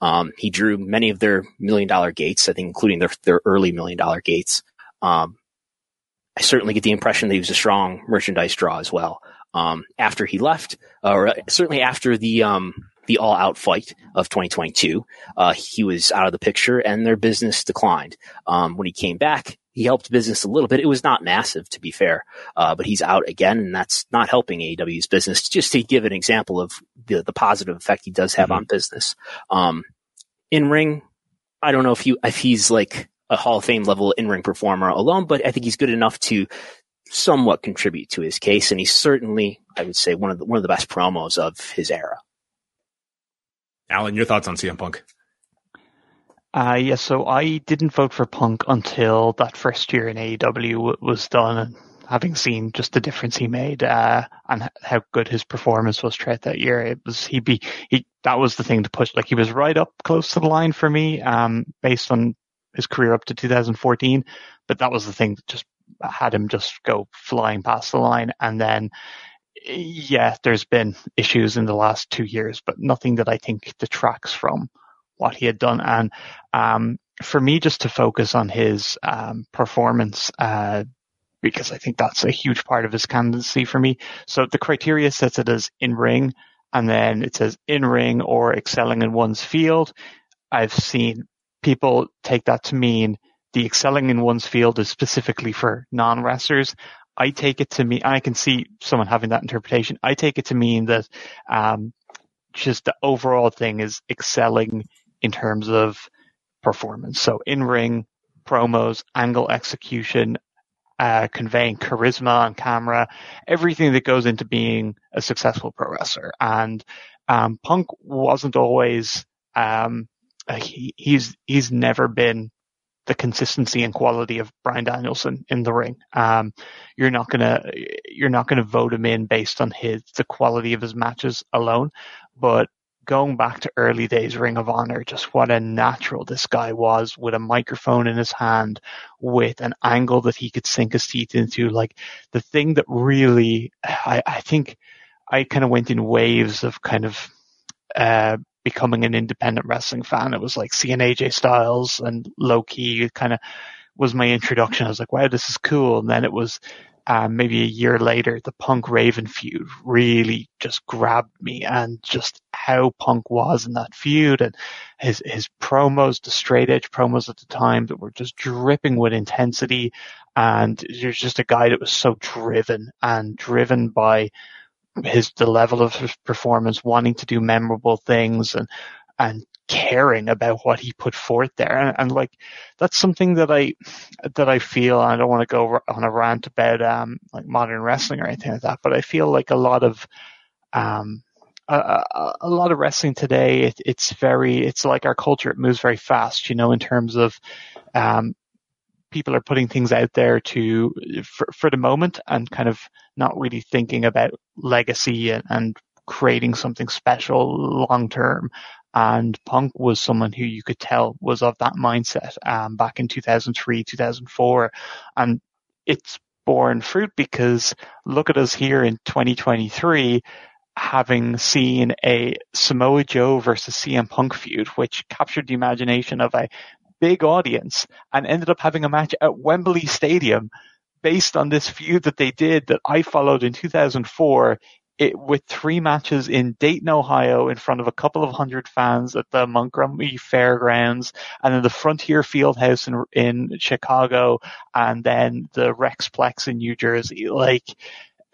Um, he drew many of their million dollar gates, I think, including their, their early million dollar gates. Um, I certainly get the impression that he was a strong merchandise draw as well. Um, after he left, or certainly after the, um, the all out fight of 2022, uh, he was out of the picture and their business declined. Um, when he came back, he helped business a little bit. It was not massive, to be fair, uh, but he's out again, and that's not helping AEW's business. [laughs] Just to give an example of the the positive effect he does have mm-hmm. on business. Um, in ring, I don't know if he if he's like a Hall of Fame level in ring performer alone, but I think he's good enough to somewhat contribute to his case, and he's certainly, I would say, one of the one of the best promos of his era. Alan, your thoughts on CM Punk? Uh, yeah, so I didn't vote for Punk until that first year in AEW was done, and having seen just the difference he made uh, and how good his performance was throughout that year, it was he be he that was the thing to push. Like he was right up close to the line for me, um, based on his career up to 2014, but that was the thing that just had him just go flying past the line, and then yeah, there's been issues in the last two years, but nothing that I think detracts from what he had done. And um, for me, just to focus on his um, performance, uh, because I think that's a huge part of his candidacy for me. So the criteria sets it as in ring, and then it says in ring or excelling in one's field. I've seen people take that to mean the excelling in one's field is specifically for non wrestlers. I take it to mean, I can see someone having that interpretation. I take it to mean that um, just the overall thing is excelling in terms of performance. So in ring, promos, angle execution, uh, conveying charisma on camera, everything that goes into being a successful pro wrestler. And um, Punk wasn't always um, he, he's he's never been the consistency and quality of Brian Danielson in the ring. Um, you're not gonna you're not gonna vote him in based on his the quality of his matches alone, but going back to early days Ring of Honor, just what a natural this guy was with a microphone in his hand, with an angle that he could sink his teeth into. Like the thing that really, I, I think I kind of went in waves of kind of, uh, becoming an independent wrestling fan. It was like seeing AJ Styles and Low Ki kind of was my introduction. I was like, wow, this is cool. And then it was um, maybe a year later, the Punk Raven feud really just grabbed me and just how Punk was in that feud and his, his promos, the straight edge promos at the time that were just dripping with intensity. And there's just a guy that was so driven and driven by his, the level of his performance, wanting to do memorable things and, and caring about what he put forth there. And, and, like, that's something that I, that I feel, I don't want to go on a rant about, um, like modern wrestling or anything like that, but I feel like a lot of, um, a, a, a lot of wrestling today, it, it's very, it's like our culture, it moves very fast, you know, in terms of, um, people are putting things out there to, for, for the moment and kind of not really thinking about legacy and, and creating something special long term. And Punk was someone who you could tell was of that mindset um, back in 2003, 2004. And it's borne fruit because look at us here in 2023 having seen a Samoa Joe versus CM Punk feud, which captured the imagination of a big audience and ended up having a match at Wembley Stadium based on this feud that they did that I followed in 2004 it, with three matches in Dayton, Ohio, in front of a couple of hundred fans at the Montgomery Fairgrounds, and then the Frontier Fieldhouse in, in Chicago, and then the Rexplex in New Jersey. Like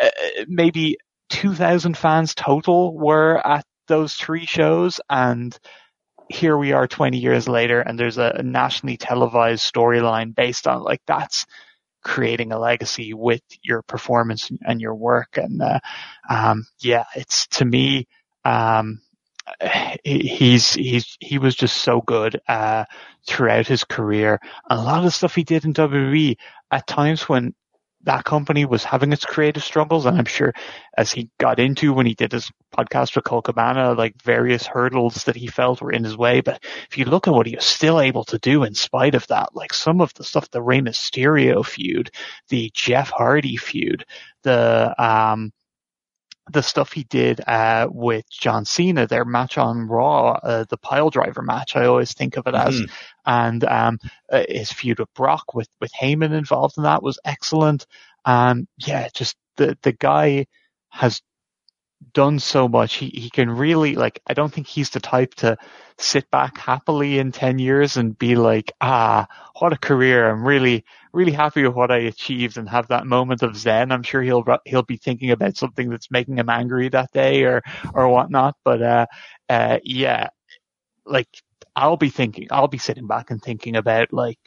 uh, maybe 2,000 fans total were at those three shows, and here we are 20 years later, and there's a nationally televised storyline based on like that's creating a legacy with your performance and your work. And uh, um, yeah, it's to me, um, he's he's he was just so good uh, throughout his career. a lot of stuff he did in WWE at times when that company was having its creative struggles, and I'm sure as he got into when he did his podcast with Colt Cabana, like various hurdles that he felt were in his way. But if you look at what he was still able to do in spite of that, like some of the stuff, the Rey Mysterio feud, the Jeff Hardy feud, the um, the stuff he did uh, with John Cena, their match on Raw, uh, the pile driver match, I always think of it as, mm-hmm. and um, uh, his feud with Brock with with Heyman involved in that was excellent. Um, yeah, just the the guy has done so much. He he can really like. I don't think he's the type to sit back happily in ten years and be like, ah, what a career! I'm really really happy with what I achieved and have that moment of zen. I'm sure he'll he'll be thinking about something that's making him angry that day or or whatnot. But uh, uh, yeah, like I'll be thinking, I'll be sitting back and thinking about like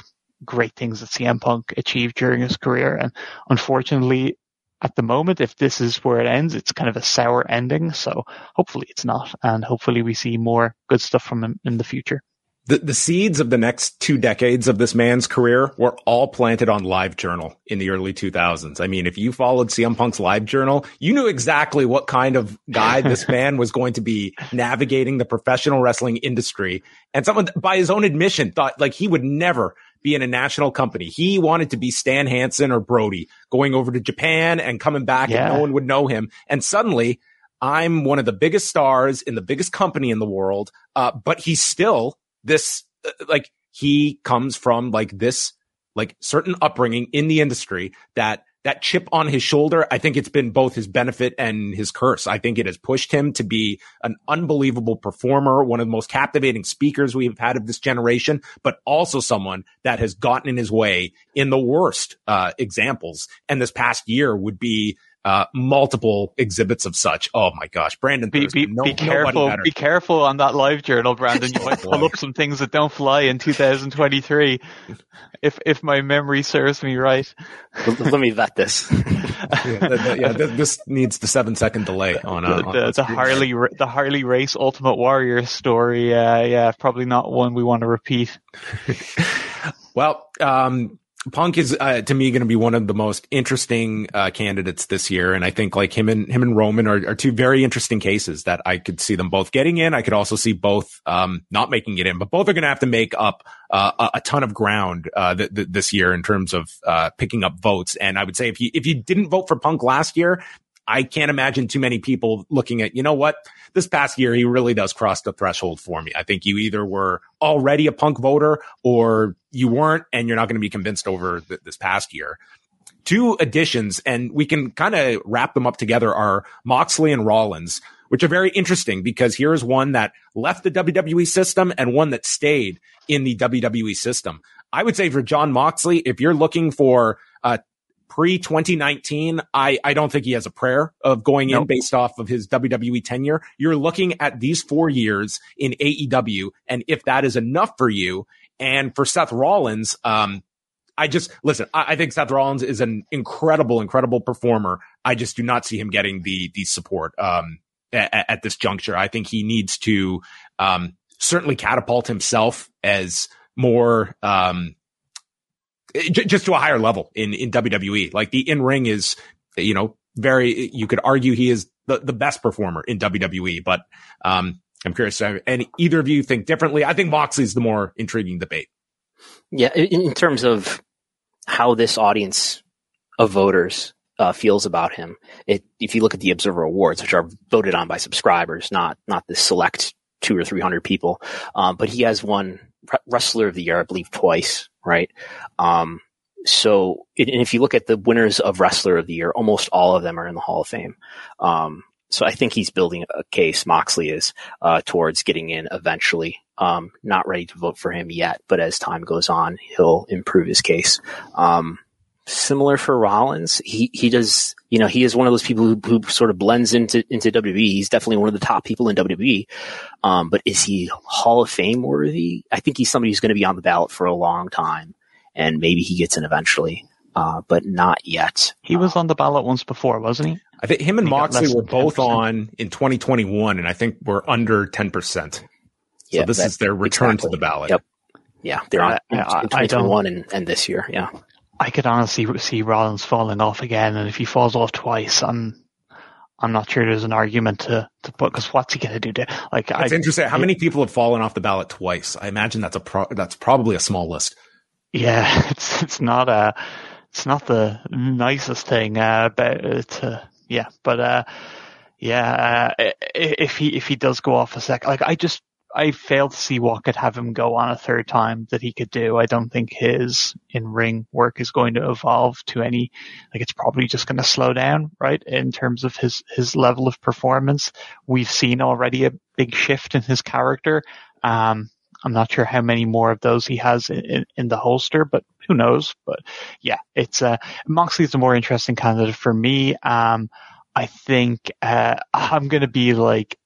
great things that CM Punk achieved during his career, and unfortunately, at the moment, if this is where it ends, it's kind of a sour ending. So hopefully it's not. And hopefully we see more good stuff from him in the future. The, the seeds of the next two decades of this man's career were all planted on LiveJournal in the early 2000s. I mean, if you followed CM Punk's LiveJournal, you knew exactly what kind of guy [laughs] this man was going to be navigating the professional wrestling industry. And someone, by his own admission, thought like he would never be in a national company. He wanted to be Stan Hansen or Brody going over to Japan and coming back yeah. and no one would know him. And suddenly I'm one of the biggest stars in the biggest company in the world. Uh, but he's still this, uh, like he comes from like this, like certain upbringing in the industry that that chip on his shoulder, I think it's been both his benefit and his curse. I think it has pushed him to be an unbelievable performer, one of the most captivating speakers we've had of this generation, but also someone that has gotten in his way in the worst uh, examples. And this past year would be uh, multiple exhibits of such. Oh my gosh, Brandon, be, be, no, be careful, be careful on that live journal, Brandon. You might [laughs] pull up some things that don't fly in 2023, if if my memory serves me right. Let me vet this. [laughs] yeah, the, the, yeah, this needs the seven second delay on, uh, the, the, the Harley the Harley Race Ultimate Warrior story. Uh, yeah, probably not one we want to repeat. [laughs] well, um, Punk is uh, to me going to be one of the most interesting uh, candidates this year, and I think like him and him and Roman are, are, two very interesting cases that I could see them both getting in. I could also see both um, not making it in, but both are going to have to make up uh, a, ton of ground uh, th- th- this year in terms of uh, picking up votes. And I would say if you if you didn't vote for Punk last year, I can't imagine too many people looking at, you know what? This past year, he really does cross the threshold for me. I think you either were already a punk voter or you weren't, and you're not going to be convinced over th- this past year. Two additions, and we can kind of wrap them up together are Moxley and Rollins, which are very interesting because here's one that left the WWE system and one that stayed in the WWE system. I would say for John Moxley, if you're looking for uh, pre 2019, I, I don't think he has a prayer of going nope. in based off of his WWE tenure. You're looking at these four years in AEW. And if that is enough for you and for Seth Rollins, um, I just listen. I, I, think Seth Rollins is an incredible, incredible performer. I just do not see him getting the the support um, at, at, this juncture. I think he needs to um, certainly catapult himself as more um, just to a higher level in, in WWE. Like the in ring is, you know, very, you could argue he is the, the best performer in WWE, but, um, I'm curious. And either of you think differently? I think Moxley's the more intriguing debate. Yeah. In, in terms of how this audience of voters uh, feels about him, it, if you look at the Observer Awards, which are voted on by subscribers, not, not the select two or 300 people. Um, but he has won Wrestler of the Year, I believe, twice right? Um, so, and if you look at the winners of Wrestler of the Year, almost all of them are in the Hall of Fame. Um, so I think he's building a case, Moxley is, uh, towards getting in eventually. Um, not ready to vote for him yet, but as time goes on, he'll improve his case. Um, similar for Rollins. He he does you know he is one of those people who, who sort of blends into into WWE. He's definitely one of the top people in WWE. Um, but is he Hall of Fame worthy? I think he's somebody who's going to be on the ballot for a long time, and maybe he gets in eventually. Uh, but not yet. He was on the ballot once before, wasn't he? I think him and Moxley were both on in 2021, and I think we're under 10%. So yeah, this that, is their return exactly. to the ballot. Yep. Yeah, they're on in, in 2021 and, and this year. Yeah. I could honestly see Rollins falling off again, and if he falls off twice, I'm I'm not sure there's an argument to, to put because what's he going to do? To, like, it's interesting. How it, many people have fallen off the ballot twice? I imagine that's a pro, that's probably a small list. Yeah, [laughs] it's it's not a it's not the nicest thing. Uh, but uh, yeah, but uh, yeah, uh, if he if he does go off a sec, like I just I fail to see what could have him go on a third time that he could do. I don't think his in ring work is going to evolve to any, like it's probably just going to slow down, right? In terms of his, his level of performance. We've seen already a big shift in his character. Um, I'm not sure how many more of those he has in, in the holster, but who knows? But yeah, it's, uh, Moxley's a more interesting candidate for me. Um, I think, uh, [laughs] I'm going to be like,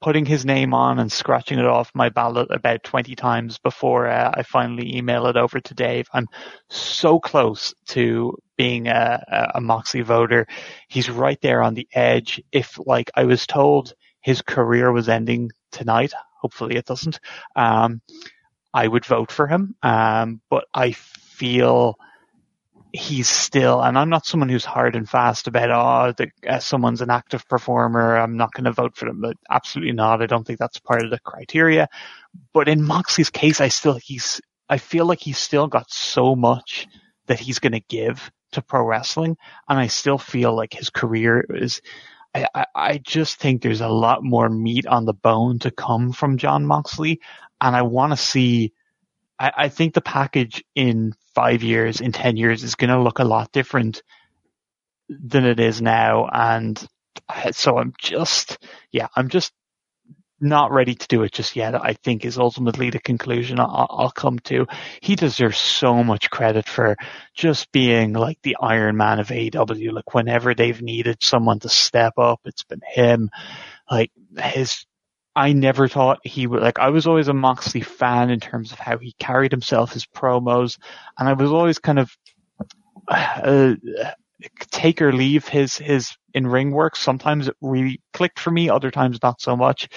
putting his name on and scratching it off my ballot about 20 times before uh, I finally email it over to Dave. I'm so close to being a, a Moxley voter. He's right there on the edge. If like I was told his career was ending tonight, hopefully it doesn't, um, I would vote for him. Um, but I feel he's still, and I'm not someone who's hard and fast about, oh, the, uh, someone's an active performer. I'm not going to vote for them. But absolutely not. I don't think that's part of the criteria. But in Moxley's case, I still, he's, I feel like he's still got so much that he's going to give to pro wrestling. And I still feel like his career is, I, I, just think there's a lot more meat on the bone to come from John Moxley. And I want to see, I, I think the package in five years, in 10 years is going to look a lot different than it is now. And so I'm just, yeah, I'm just not ready to do it just yet. I think is ultimately the conclusion I'll, I'll, come to. He deserves so much credit for just being like the Iron Man of AEW. Like whenever they've needed someone to step up, it's been him. Like his I never thought he would like. I was always a Moxley fan in terms of how he carried himself, his promos, and I was always kind of uh, take or leave his his in ring work. Sometimes it really clicked for me, other times not so much.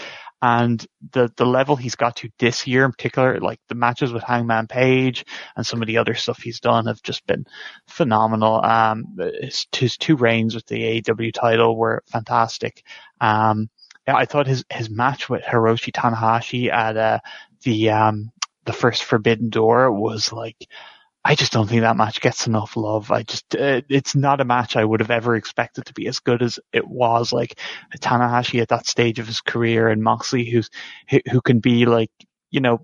And the the level he's got to this year in particular, like the matches with Hangman Page and some of the other stuff he's done have just been phenomenal. Um, his, his two reigns with the AEW title were fantastic. Um, yeah, I thought his his match with Hiroshi Tanahashi at uh, the um, the first Forbidden Door was like. I just don't think that match gets enough love. I just, uh, it's not a match I would have ever expected to be as good as it was. Like Tanahashi at that stage of his career and Moxley who's, who can be like, you know,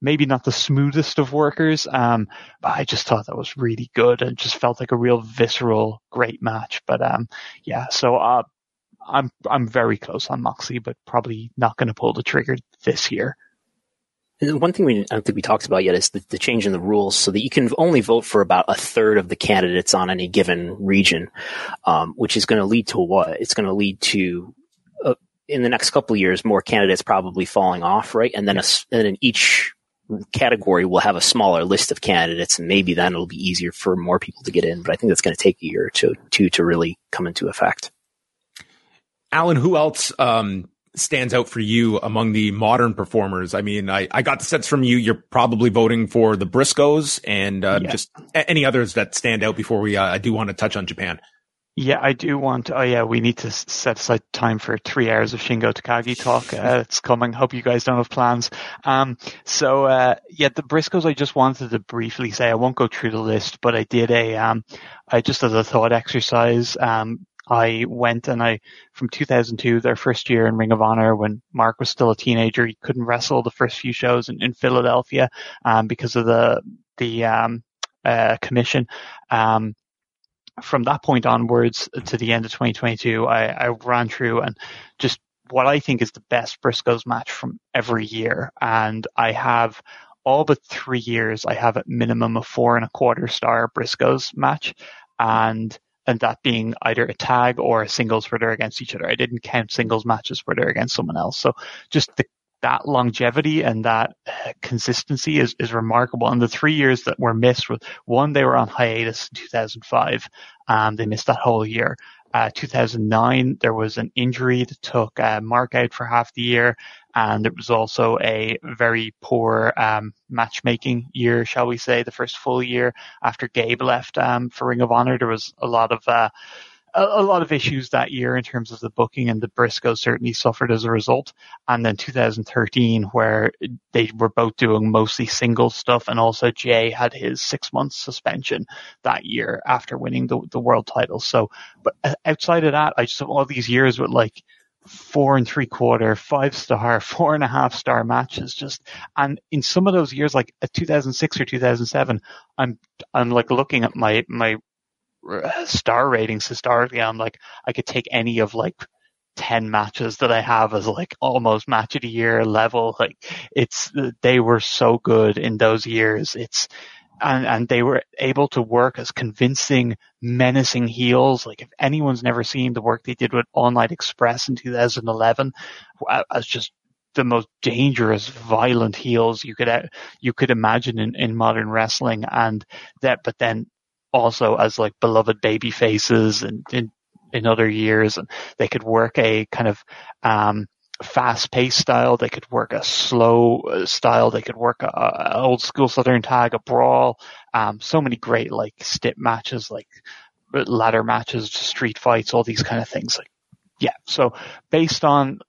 maybe not the smoothest of workers. Um, but I just thought that was really good and just felt like a real visceral, great match. But, um, yeah, so, uh, I'm I'm very close on Moxie, but probably not going to pull the trigger this year. One thing we I don't think we talked about yet is the, the, change in the rules, so that you can only vote for about a third of the candidates on any given region, um, which is going to lead to what? It's going to lead to uh, in the next couple of years more candidates probably falling off, right? And then a, and then each category will have a smaller list of candidates, and maybe then it'll be easier for more people to get in. But I think that's going to take a year or two, two to really come into effect. Alan, who else um, stands out for you among the modern performers? I mean, I, I got the sense from you, you're probably voting for the Briscoes and uh, yeah. just any others that stand out before we, uh, I do want to touch on Japan. Yeah, I do want. To, oh, yeah, we need to set aside time for three hours of Shingo Takagi talk. [laughs] Uh, it's coming. Hope you guys don't have plans. Um, so uh, yeah, the Briscoes. I just wanted to briefly say I won't go through the list, but I did a. Um, I just as a thought exercise. Um, I went and I, from 2002, their first year in Ring of Honor, when Mark was still a teenager, he couldn't wrestle the first few shows in, in Philadelphia, um, because of the, the, um, uh, commission. Um, from that point onwards to the end of 2022, I, I ran through and just what I think is the best Briscoes match from every year. And I have all but three years, I have a minimum of four and a quarter star Briscoes match. And and that being either a tag or a singles where they're against each other. I didn't count singles matches where they're against someone else. So just the, that longevity and that uh, consistency is, is remarkable. And the three years that were missed with one, they were on hiatus in 2005. Um, they missed that whole year. Uh, 2009, there was an injury that took uh, Mark out for half the year, and it was also a very poor um, matchmaking year, shall we say, the first full year after Gabe left um, for Ring of Honor. There was a lot of uh, a, lot of issues that year in terms of the booking, and the Briscoes certainly suffered as a result. And then 2013, where they were both doing mostly single stuff, and also Jay had his six month suspension that year after winning the the world title. So, but uh, outside of that, I just have all these years with like four and three quarter, five star, [laughs] four and a half star matches. Just and in some of those years, like uh, 2006 or 2007, I'm I'm like looking at my my uh, star ratings historically. I'm like, I could take any of like 10 matches that I have as like almost match of the year level. Like it's, uh, they were so good in those years. It's, and, and they were able to work as convincing, menacing heels. Like if anyone's never seen the work they did with All Night Express in 2011 as just the most dangerous, violent heels you could you could imagine in, in modern wrestling, and that. But then also as like beloved baby faces and in, in other years and they could work a kind of um, fast paced style. They could work a slow uh, style. They could work a, a old school southern tag a brawl. Um, so many great like stip matches like ladder matches street fights all these kind of things. Like yeah. So based on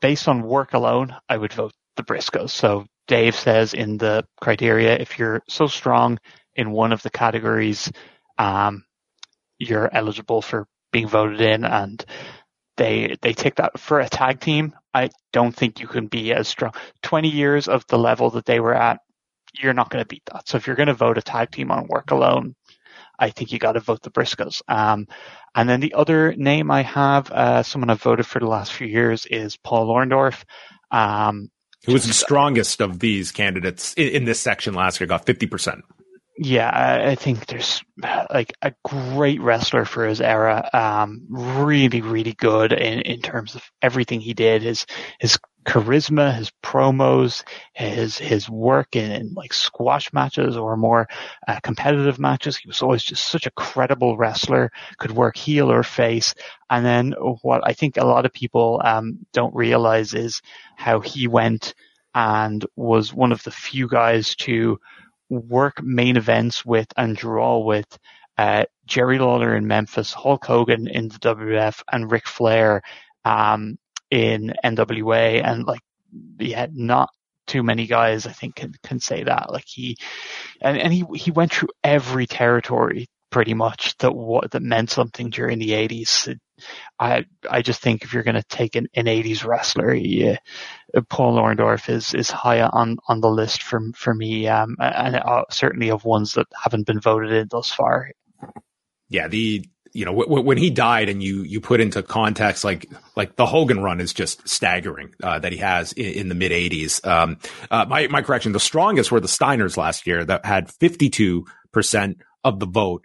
based on work alone i would vote the briscoes. So dave says in the criteria if you're so strong in one of the categories, um, you're eligible for being voted in. And they they take that for a tag team. I don't think you can be as strong. 20 years of the level that they were at, you're not going to beat that. So if you're going to vote a tag team on work alone, I think you got to vote the Briscoes. Um, and then the other name I have, uh, someone I've voted for the last few years is Paul Orndorff. Um, who was the strongest of these candidates in, in this section last year, got 50% yeah, I think there's like a great wrestler for his era. Um, really, really good in, in terms of everything he did. His his charisma, his promos, his his work in, in like squash matches or more uh, competitive matches. He was always just such a credible wrestler. Could work heel or face. And then what I think a lot of people um, don't realize is how he went and was one of the few guys to work main events with and draw with uh, Jerry Lawler in Memphis, Hulk Hogan in the WWF, and Ric Flair um, in NWA, and like yeah, not too many guys I think can can say that. Like he and, and he he went through every territory pretty much that what that meant something during the 80s. I I just think if you're going to take an, an 80s wrestler, Paul Orndorff is is high on on the list for for me, um, and uh, certainly of ones that haven't been voted in thus far. Yeah, the you know when he died, and you you put into context like like the Hogan run is just staggering uh, that he has in, in the mid 80s. Um, uh, my my correction, the strongest were the Steiners last year that had 52 percent of the vote.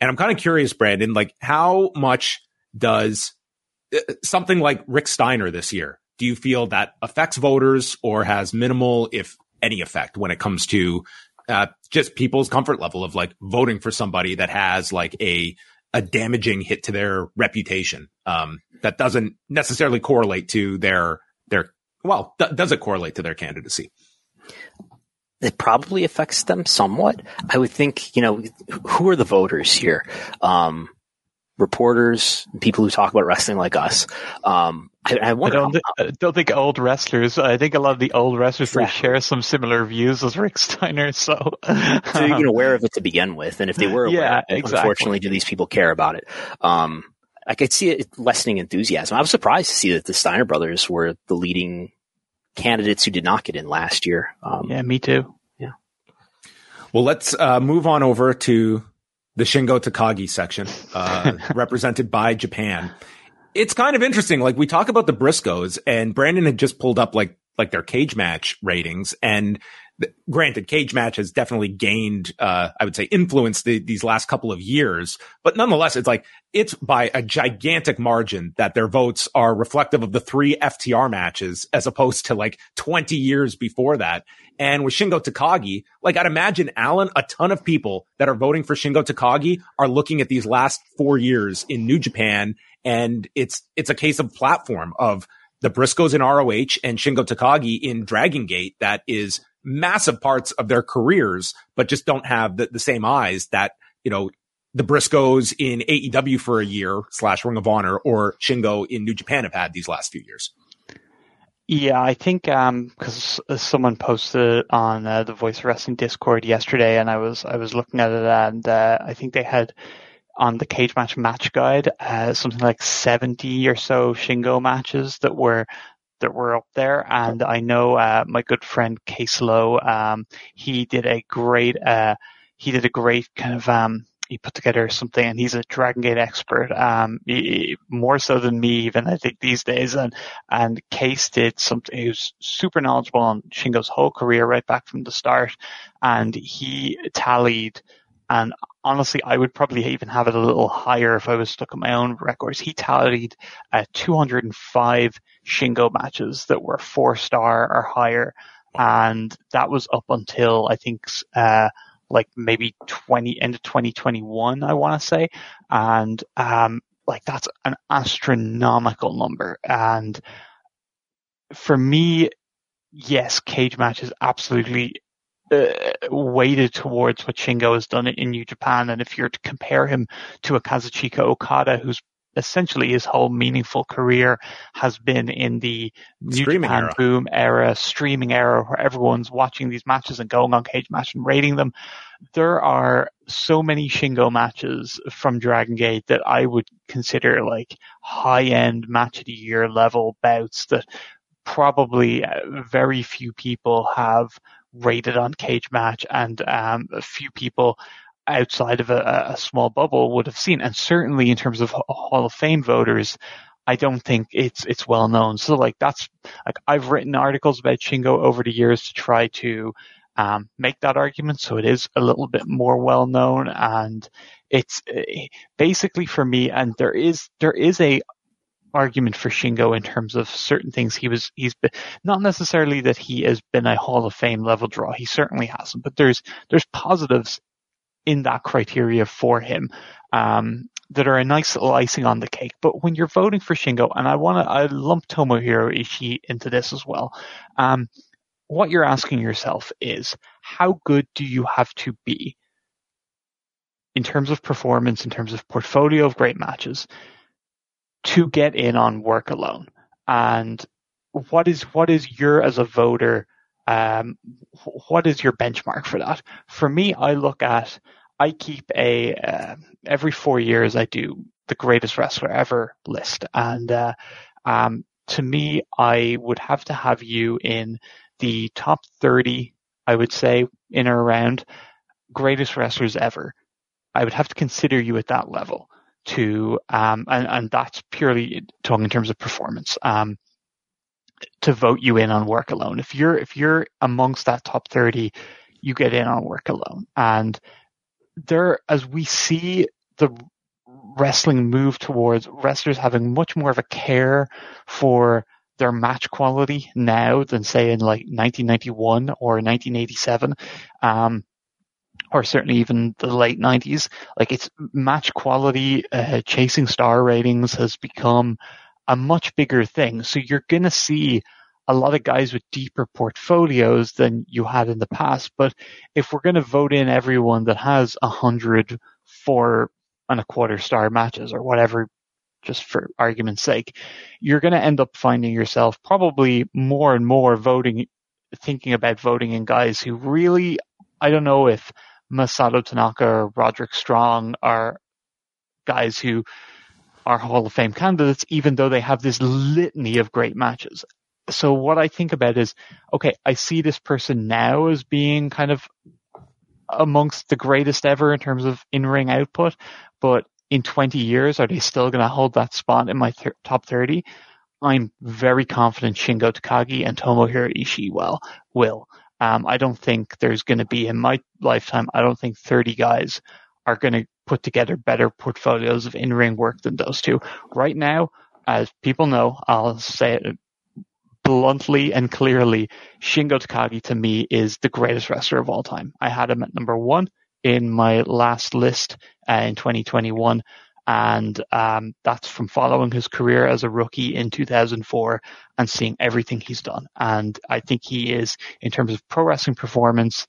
And I'm kind of curious, Brandon, like how much does uh, something like Rick Steiner this year, do you feel that affects voters or has minimal, if any effect when it comes to uh, just people's comfort level of like voting for somebody that has like a, a damaging hit to their reputation, um, that doesn't necessarily correlate to their, their, well, th- does it correlate to their candidacy? It probably affects them somewhat. I would think, you know, who are the voters here? Um, reporters, people who talk about wrestling like us. Um, I, I, I don't, th- I don't think old wrestlers. I think a lot of the old wrestlers exactly. share some similar views as Rick Steiner. So, [laughs] so you're aware of it to begin with, and if they were, aware, yeah, exactly. unfortunately, do these people care about it? Um, I could see it lessening enthusiasm. I was surprised to see that the Steiner brothers were the leading candidates who did not get in last year. Um, yeah, me too. Yeah. Well, let's uh, move on over to the Shingo Takagi section, uh, [laughs] represented by Japan. It's kind of interesting. Like we talk about the Briscoes and Brandon had just pulled up like, like their cage match ratings and th- granted cage match has definitely gained, uh, I would say influence the, these last couple of years, but nonetheless, it's like, it's by a gigantic margin that their votes are reflective of the three FTR matches as opposed to like 20 years before that. And with Shingo Takagi, like I'd imagine Alan, a ton of people that are voting for Shingo Takagi are looking at these last four years in New Japan. And it's, it's a case of platform of the Briscoes in ROH and Shingo Takagi in Dragon Gate that is massive parts of their careers, but just don't have the, the same eyes that, you know, the Briscoes in AEW for a year slash Ring of Honor or Shingo in New Japan have had these last few years. Yeah, I think because um, someone posted on uh, the Voice of Wrestling Discord yesterday, and I was I was looking at it, and uh, I think they had on the cage match match guide uh, something like seventy or so Shingo matches that were that were up there, and I know uh, my good friend Case Lowe, um, he did a great uh, he did a great kind of um, he put together something, and he's a Dragon Gate expert, um, he, more so than me even I think these days. And and Case did something. He was super knowledgeable on Shingo's whole career right back from the start, and he tallied. And honestly, I would probably even have it a little higher if I was stuck at my own records. He tallied uh, 205 Shingo matches that were four star or higher, and that was up until I think. Uh, like maybe 20 end of 2021, I want to say. And, um, like that's an astronomical number. And for me, yes, cage matches absolutely uh, weighted towards what Shingo has done in New Japan. And if you're to compare him to a Kazuchika Okada, who's essentially his whole meaningful career has been in the New streaming Japan era. boom era, streaming era, where everyone's watching these matches and going on Cage Match and rating them. There are so many Shingo matches from Dragon Gate that I would consider like high end match of the year level bouts that probably uh, very few people have rated on Cage Match and um, a few people outside of a, a small bubble would have seen. And certainly in terms of Hall of Fame voters, I don't think it's it's well known. So like that's like I've written articles about Shingo over the years to try to um, make that argument, so it is a little bit more well known, and it's uh, basically for me. And there is there is a argument for Shingo in terms of certain things he was he's been not necessarily that he has been a Hall of Fame level draw. He certainly hasn't, but there's there's positives in that criteria for him um, that are a nice little icing on the cake. But when you're voting for Shingo, and I want to I lump Tomohiro Ishii into this as well. Um, what you're asking yourself is how good do you have to be in terms of performance, in terms of portfolio of great matches, to get in on work alone? And what is what is your as a voter um, what is your benchmark for that? For me, I look at, I keep a, uh, every four years I do the greatest wrestler ever list. And, uh, um, to me, I would have to have you in the top 30, I would say, in or around greatest wrestlers ever. I would have to consider you at that level to, um, and, and that's purely talking in terms of performance. Um, to vote you in on work alone. If you're if you're amongst that top 30, you get in on work alone. And there as we see the wrestling move towards wrestlers having much more of a care for their match quality now than say in like 1991 or 1987. Um, or certainly even the late 90s, like it's match quality, uh, chasing star ratings has become a much bigger thing. So you're going to see a lot of guys with deeper portfolios than you had in the past. But if we're going to vote in everyone that has a hundred for and a quarter star matches or whatever, just for argument's sake, you're going to end up finding yourself probably more and more voting, thinking about voting in guys who really, I don't know if Masato Tanaka Roderick Strong are guys who are Hall of Fame candidates, even though they have this litany of great matches. So what I think about is, okay, I see this person now as being kind of amongst the greatest ever in terms of in-ring output, but in 20 years, are they still going to hold that spot in my th- top 30? I'm very confident Shingo Takagi and Tomohiro Ishii well will. Um, I don't think there's going to be in my lifetime. I don't think 30 guys are going to put together better portfolios of in-ring work than those two. Right now, as people know, I'll say it bluntly and clearly, Shingo Takagi to me is the greatest wrestler of all time. I had him at number one in my last list uh, in 2021. And um, that's from following his career as a rookie in 2004 and seeing everything he's done. And I think he is, in terms of pro wrestling performance,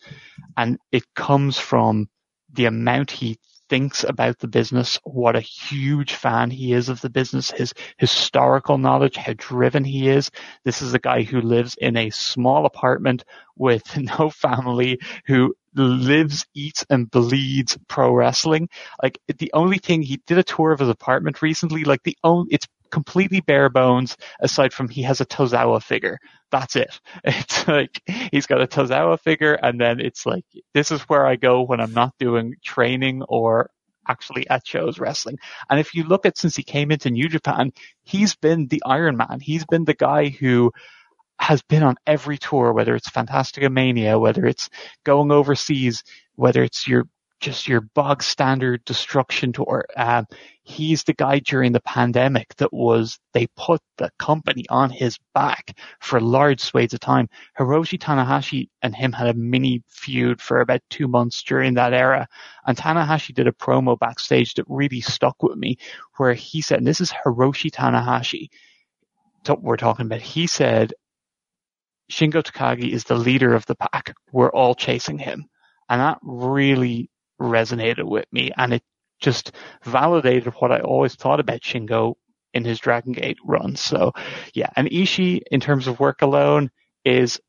and it comes from the amount he thinks about the business, what a huge fan he is of the business, his historical knowledge, how driven he is. This is a guy who lives in a small apartment with [laughs] no family, who lives, eats, and bleeds pro wrestling. Like the only thing he did a tour of his apartment recently. Like the only it's completely bare bones aside from he has a Tozawa figure. That's it. [laughs] It's like he's got a Tozawa figure and then it's like this is where I go when I'm not doing training or actually at shows wrestling. And if you look at since he came into New Japan, he's been the Iron Man. He's been the guy who has been on every tour, whether it's Fantastica Mania, whether it's going overseas, whether it's your just your bog standard destruction tour. Um, he's the guy during the pandemic that was, they put the company on his back for large swathes of time. Hiroshi Tanahashi and him had a mini feud for about two months during that era. And Tanahashi did a promo backstage that really stuck with me where he said, and this is Hiroshi Tanahashi, we're talking about, he said, Shingo Takagi is the leader of the pack. We're all chasing him. And that really resonated with me and it just validated what I always thought about Shingo in his Dragon Gate run. So yeah, and Ishii in terms of work alone is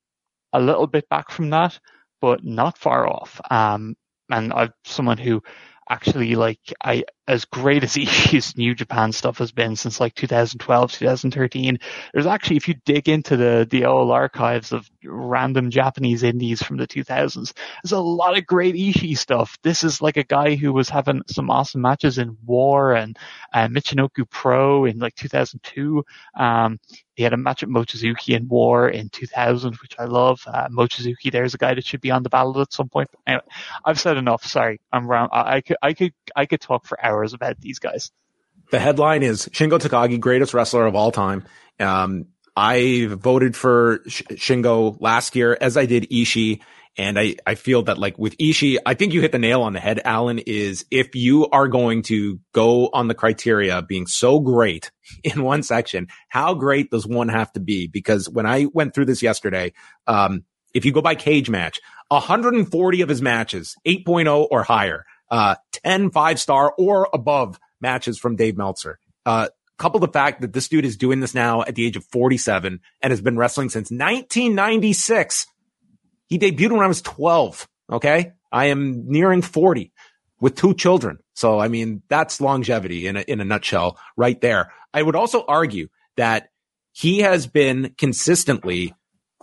a little bit back from that, but not far off. Um, and I'm someone who actually like I as great as [laughs] Ishii's New Japan stuff has been since like 2012, 2013, there's actually, if you dig into the, the old archives of random Japanese indies from the 2000s, there's a lot of great Ishii stuff. This is like a guy who was having some awesome matches in War and uh, Michinoku Pro in like 2002. Um, he had a match at Mochizuki in War in 2000, which I love. Uh, Mochizuki, there's a guy that should be on the ballot at some point. Anyway, I've said enough. Sorry, I'm wrong. I, I could, I could, I could talk for hours hours about these guys. The headline is Shingo Takagi, greatest wrestler of all time. Um, I voted for Shingo last year, as I did Ishii. And I, I feel that like with Ishii, I think you hit the nail on the head, Alan, is if you are going to go on the criteria being so great [laughs] in one section, how great does one have to be? Because when I went through this yesterday, um, if you go by cage match, 140 of his matches, 8.0 or higher, uh, 10 five star or above matches from Dave Meltzer. Uh, couple the fact that this dude is doing this now at the age of 47 and has been wrestling since 1996. He debuted when I was 12. Okay. I am nearing 40 with two children. So, I mean, that's longevity in a, in a nutshell right there. I would also argue that he has been consistently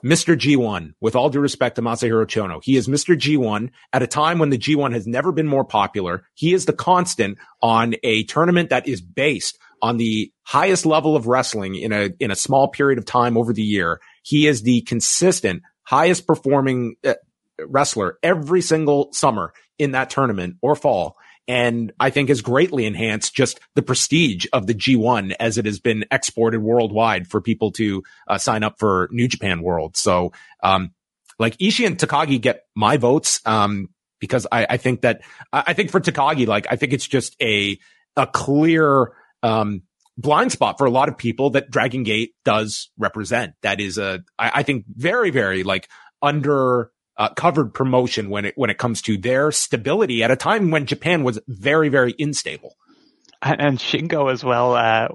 Mr. G1, with all due respect to Masahiro Chono, he is Mr. G1 at a time when the G1 has never been more popular. He is the constant on a tournament that is based on the highest level of wrestling in a, in a small period of time over the year. He is the consistent highest performing uh, wrestler every single summer in that tournament or fall and I think has greatly enhanced just the prestige of the G1 as it has been exported worldwide for people to uh, sign up for New Japan World. So, um, like Ishii and Takagi get my votes, um, because I, I think that, I think for Takagi, like, I think it's just a, a clear, um, blind spot for a lot of people that Dragon Gate does represent. That is a, I, I think very, very like under, uh, covered promotion when it when it comes to their stability at a time when Japan was very very unstable. And, and Shingo as well uh,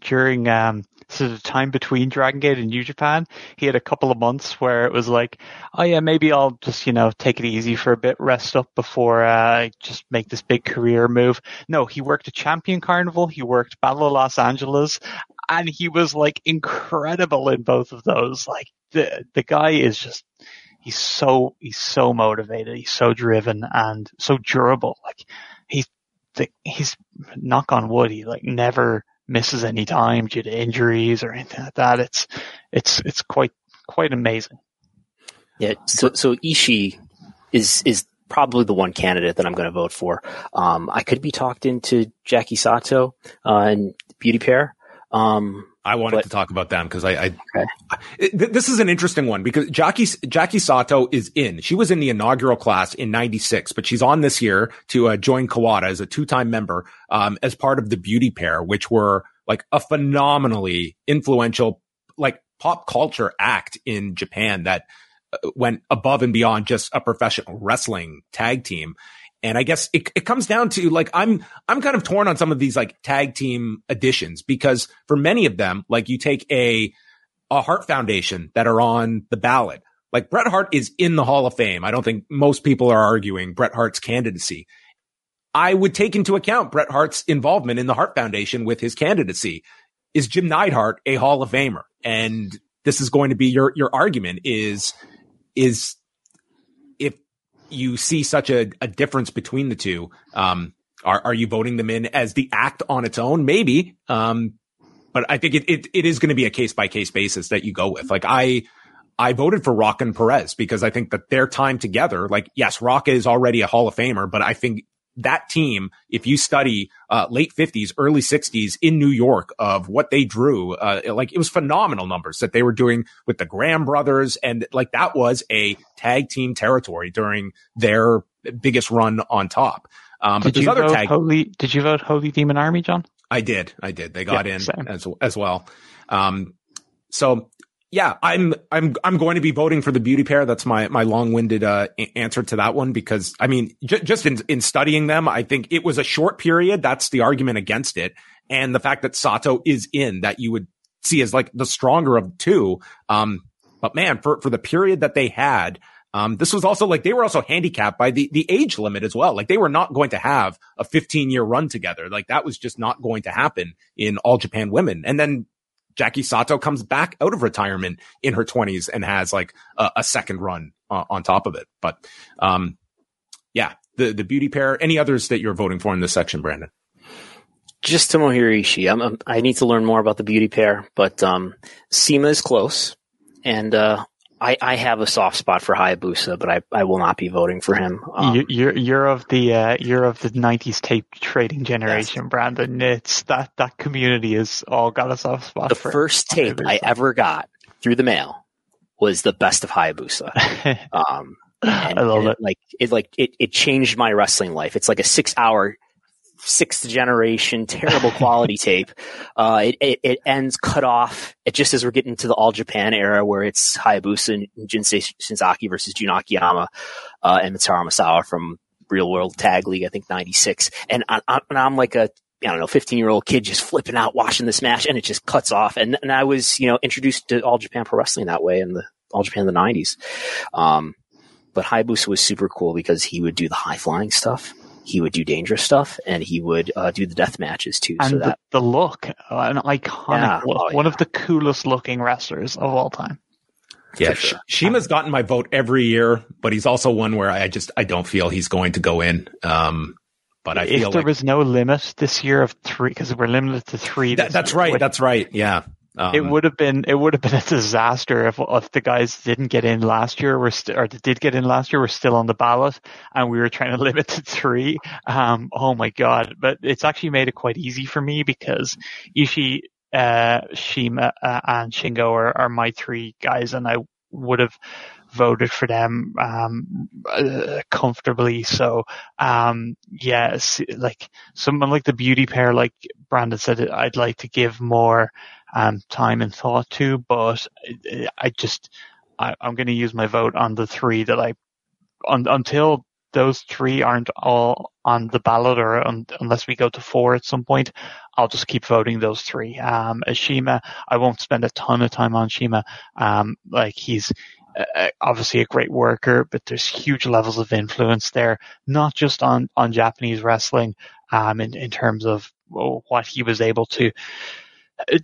during um, sort of time between Dragon Gate and New Japan, he had a couple of months where it was like, oh yeah, maybe I'll just you know take it easy for a bit, rest up before uh, I just make this big career move. No, he worked a Champion Carnival, he worked Battle of Los Angeles, and he was like incredible in both of those. Like the the guy is just he's so he's so motivated, he's so driven and so durable. Like he's he's knock on wood, he like never misses any time due to injuries or anything like that. It's it's it's quite quite amazing. Yeah. So so Ishii is is probably the one candidate that I'm going to vote for. Um, I could be talked into Jackie Sato uh, and Beauty Pair. Um, I wanted but, to talk about them because I, I, okay. I this is an interesting one because Jackie Jackie Sato is in. She was in the inaugural class in '96, but she's on this year to uh, join Kawada as a two-time member um, as part of the Beauty Pair, which were like a phenomenally influential, like pop culture act in Japan that uh, went above and beyond just a professional wrestling tag team. And I guess it, it comes down to like, I'm, I'm kind of torn on some of these like tag team additions because for many of them, like you take a, a Hart Foundation that are on the ballot. Like Bret Hart is in the Hall of Fame. I don't think most people are arguing Bret Hart's candidacy. I would take into account Bret Hart's involvement in the Hart Foundation with his candidacy. Is Jim Neidhart a Hall of Famer? And this is going to be your, your argument is, is you see such a, a difference between the two, um, are, are you voting them in as the act on its own? Maybe. Um, but I think it, it, it is going to be a case by case basis that you go with. Like I, I voted for Rocca and Perez because I think that their time together, like, yes, Rock is already a Hall of Famer, but I think that team, if you study uh, late 50s, early 60s in New York of what they drew, uh, like it was phenomenal numbers that they were doing with the Graham brothers. And like that was a tag team territory during their biggest run on top. Um, did you vote tag- Holy, did you vote Holy Demon Army, John? I did. I did. They got yeah, in same. as, as well. Um, so yeah, I'm I'm I'm going to be voting for the beauty pair. That's my my long-winded uh, answer to that one because I mean, j- just in in studying them, I think it was a short period. That's the argument against it, and the fact that Sato is in that you would see as like the stronger of two. Um, but man, for for the period that they had, um, this was also like they were also handicapped by the the age limit as well. Like they were not going to have a 15 year run together. Like that was just not going to happen in All Japan Women. And then Jackie Sato comes back out of retirement in her 20s and has like a, a second run uh, on top of it. But um, yeah, the the beauty pair. Any others that you're voting for in this section, Brandon? Just Tomohiro Ishii. I'm, I'm, i need to learn more about the beauty pair, but um, CIMA is close, and uh, I, I have a soft spot for Hayabusa, but I, I will not be voting for him. Um, you're you're of the uh, you're of the '90s tape trading generation, yes. Brandon. It's that that community has all got a soft spot. The first tape Hayabusa. I ever got through the mail was the best of Hayabusa. [laughs] um, I love it. it. Like it like it it changed my wrestling life. It's like a six hour sixth generation, [laughs] terrible quality tape. Uh, it, it, it, ends cut off it just as we're getting to the All Japan era where it's Hayabusa and Jinsei Shinzaki versus Jun Akiyama, uh, and Mitsuharu Misawa from Real World Tag League, I think 96. And, I, and I'm like a, I don't know, 15 year old kid just flipping out watching this match and it just cuts off. And, and I was, you know, introduced to All Japan Pro Wrestling that way in the All Japan in the 90s. Um, but Hayabusa was super cool because he would do the high flying stuff he would do dangerous stuff and he would uh, do the death matches too. And so that the, the look, uh, an iconic yeah, look, oh, one yeah. of the coolest looking wrestlers of all time. Yeah, sure. CIMA's gotten my vote every year, but he's also one where I just I don't feel he's going to go in. Um, but I if feel there like, was no limit this year of three because we're limited to three. That, that's right. That's right. Yeah. Um, it would have been it would have been a disaster if if the guys didn't get in last year, were st- or did get in last year, were still on the ballot, and we were trying to [laughs] limit to three. Um, oh my god! But it's actually made it quite easy for me because Ishii, uh, CIMA, uh, and Shingo are, are my three guys, and I would have voted for them um, uh, comfortably. So, um, yes, like someone like the beauty pair, like Brandon said, I'd like to give more um, time and thought to, but I just I, am going to use my vote on the three that I on, until those three aren't all on the ballot or un, unless we go to four at some point, I'll just keep voting those three. Um, CIMA, I won't spend a ton of time on CIMA. Um, like he's uh, obviously a great worker, but there's huge levels of influence there, not just on, on Japanese wrestling, um, in, in terms of well, what he was able to uh,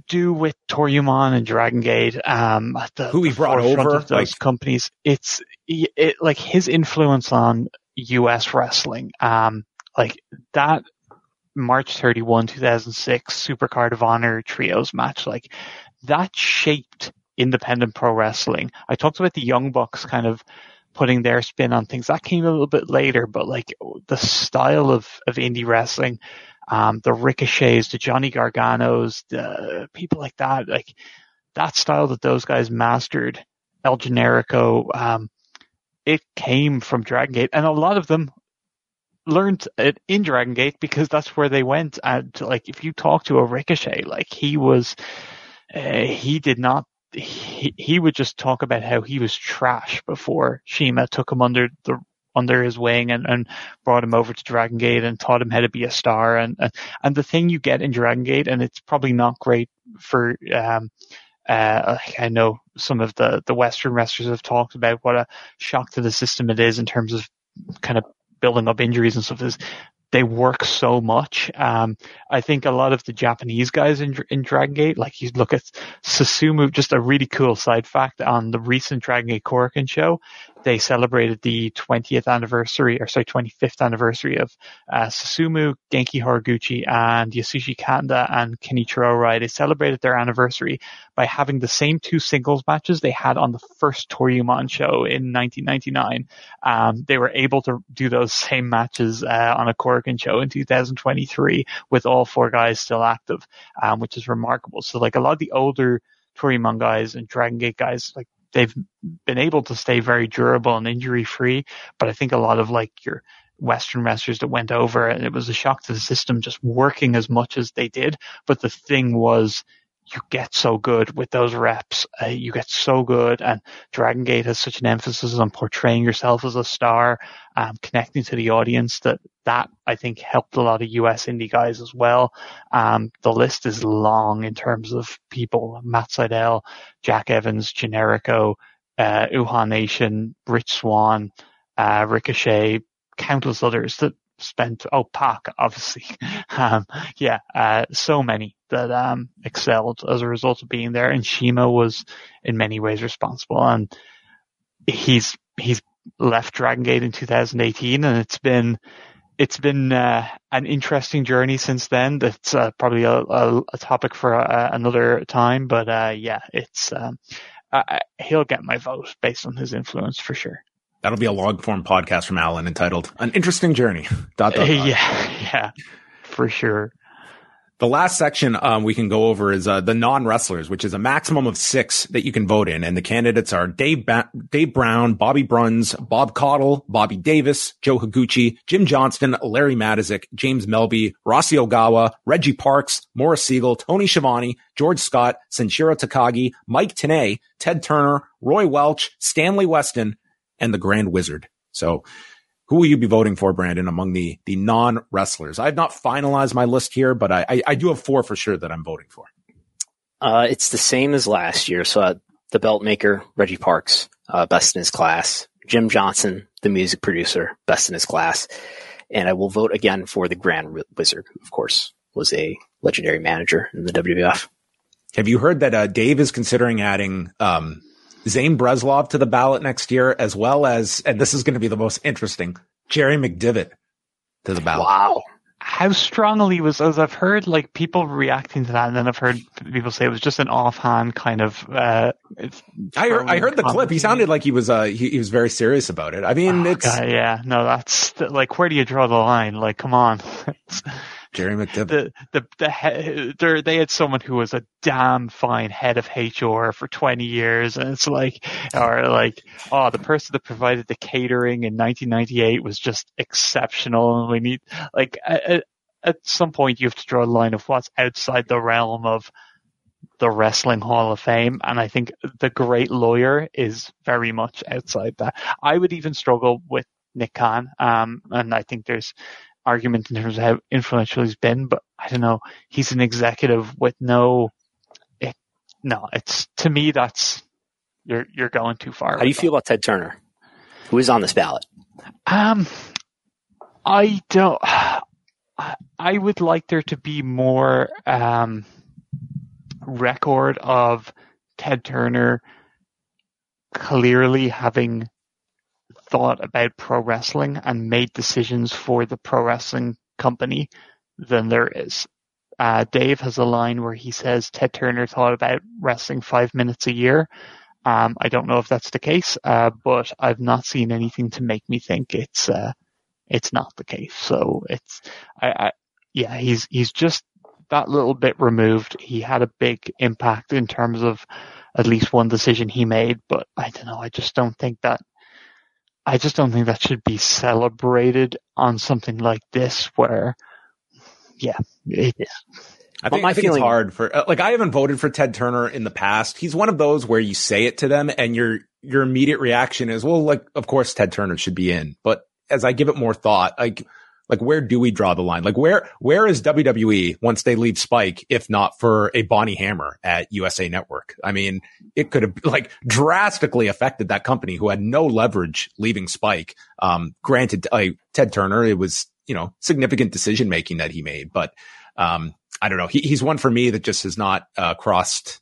do with Toryumon and Dragon Gate, um, the, who he brought over those like, companies. It's it, like his influence on U.S. wrestling, um, like that March 31, 2006 Supercard of Honor trios match, like that shaped independent pro wrestling. I talked about the Young Bucks kind of putting their spin on things. That came a little bit later, but like the style of, of indie wrestling, um, the Ricochets, the Johnny Garganos, the people like that, like that style that those guys mastered, El Generico, um, it came from Dragon Gate and a lot of them learned it in Dragon Gate because that's where they went. And like, if you talk to a Ricochet, like he was, uh, he did not he, he would just talk about how he was trash before CIMA took him under the under his wing and, and brought him over to Dragon Gate and taught him how to be a star. And and and the thing you get in Dragon Gate and it's probably not great for um uh, I know some of the, the Western wrestlers have talked about what a shock to the system it is in terms of kind of building up injuries and stuff. Is they work so much. Um, I think a lot of the Japanese guys in, in Dragon Gate, like you look at Susumu, just a really cool side fact on the recent Dragon Gate Korakuen show, they celebrated the 20th anniversary, or sorry, 25th anniversary of uh, Susumu, Genki Horiguchi, and Yasushi Kanda and Kenichiro Arai. They celebrated their anniversary by having the same two singles matches they had on the first Toryumon show in 1999. Um, they were able to do those [laughs] same matches uh, on a Korakuen show in 2023 with all four guys still active, um, which is remarkable. So like a lot of the older Toryumon guys and Dragon Gate guys, like they've been able to stay very durable and injury free. But I think a lot of like your Western wrestlers that went over and it was a shock to the system just working as much as they did. But the thing was you get so good with those reps. Uh, you get so good, and Dragon Gate has such an emphasis on portraying yourself as a star, um, connecting to the audience. That that I think helped a lot of US indie guys as well. Um, the list is long in terms of people: Matt Sydal, Jack Evans, Generico, uh, Uhaa Nation, Rich Swann, uh, Ricochet, countless others that spent oh Pac obviously. [laughs] Um, yeah uh, so many that um, excelled as a result of being there. And CIMA was in many ways responsible. And he's he's left Dragon Gate in 2018 and it's been it's been uh, an interesting journey since then. That's uh, probably a, a, a, topic for uh, another time, but uh, yeah, it's um, he'll get my vote based on his influence for sure. That'll be a long form podcast from Alan entitled "An Interesting Journey." [laughs] dot, dot, dot. Yeah, [laughs] yeah, for sure. The last section um, we can go over is uh, the non wrestlers, which is a maximum of six that you can vote in, and the candidates are Dave ba- Dave Brown, Bobby Bruns, Bob Caudle, Bobby Davis, Joe Higuchi, Jim Johnston, Larry Matysik, James Melby, Rossi Ogawa, Reggie Parks, Morris Sigel, Tony Schiavone, George Scott, Sanshiro Takagi, Mike Tenay, Ted Turner, Roy Welch, Stanley Weston, and the Grand Wizard. So who will you be voting for, Brandon, among the, the non wrestlers? I have not finalized my list here, but I, I, I, do have four for sure that I'm voting for. Uh, it's the same as last year. So uh, the belt maker, Reggie Parks, uh, best in his class. Jim Johnston, the music producer, best in his class. And I will vote again for the Grand Wizard, who of course, was a legendary manager in the WWF. Have you heard that uh, Dave is considering adding um, Zane Bresloff to the ballot next year, as well as, and this is going to be the most interesting, Jerry McDevitt to the ballot. Wow. How strongly was, as I've heard, like people reacting to that, and then I've heard people say it was just an offhand kind of. Uh, I heard, I heard the clip. He sounded like he was, uh, he, he was very serious about it. I mean, oh, it's God, yeah, no, that's like, where do you draw the line? Like, come on. [laughs] Jerry McDevitt. The, the, the, the, they had someone who was a damn fine head of HR for 20 years. And it's like, or like, oh, the person that provided the catering in 1998 was just exceptional. And we need, like, at, at some point you have to draw a line of what's outside the realm of the Wrestling Hall of Fame, and I think the great lawyer is very much outside that. I would even struggle with Nick Khan, um, and I think there's argument in terms of how influential he's been, but I don't know. He's an executive with no, it, no, it's to me that's you're you're going too far. How do you feel about Ted Turner, who is on this ballot? Um, I don't. I would like there to be more um, record of Ted Turner clearly having thought about pro wrestling and made decisions for the pro wrestling company than there is. Uh, Dave has a line where he says Ted Turner thought about wrestling five minutes a year. Um, I don't know if that's the case, uh, but I've not seen anything to make me think it's uh, it's not the case. So it's, I, I, yeah, he's he's just that little bit removed. He had a big impact in terms of at least one decision he made, but I don't know. I just don't think that. I just don't think that should be celebrated on something like this, where, yeah, it, yeah. I think, I think feeling, it's hard for uh, like I haven't voted for Ted Turner in the past. He's one of those where you say it to them and your your immediate reaction is, well, like of course Ted Turner should be in. But as I give it more thought, like like where do we draw the line? Like where where is WWE once they leave Spike, if not for a Bonnie Hammer at USA Network? I mean, it could have like drastically affected that company who had no leverage leaving Spike. Um, granted, like Ted Turner, it was you know significant decision making that he made, but um, I don't know. He, he's one for me that just has not uh, crossed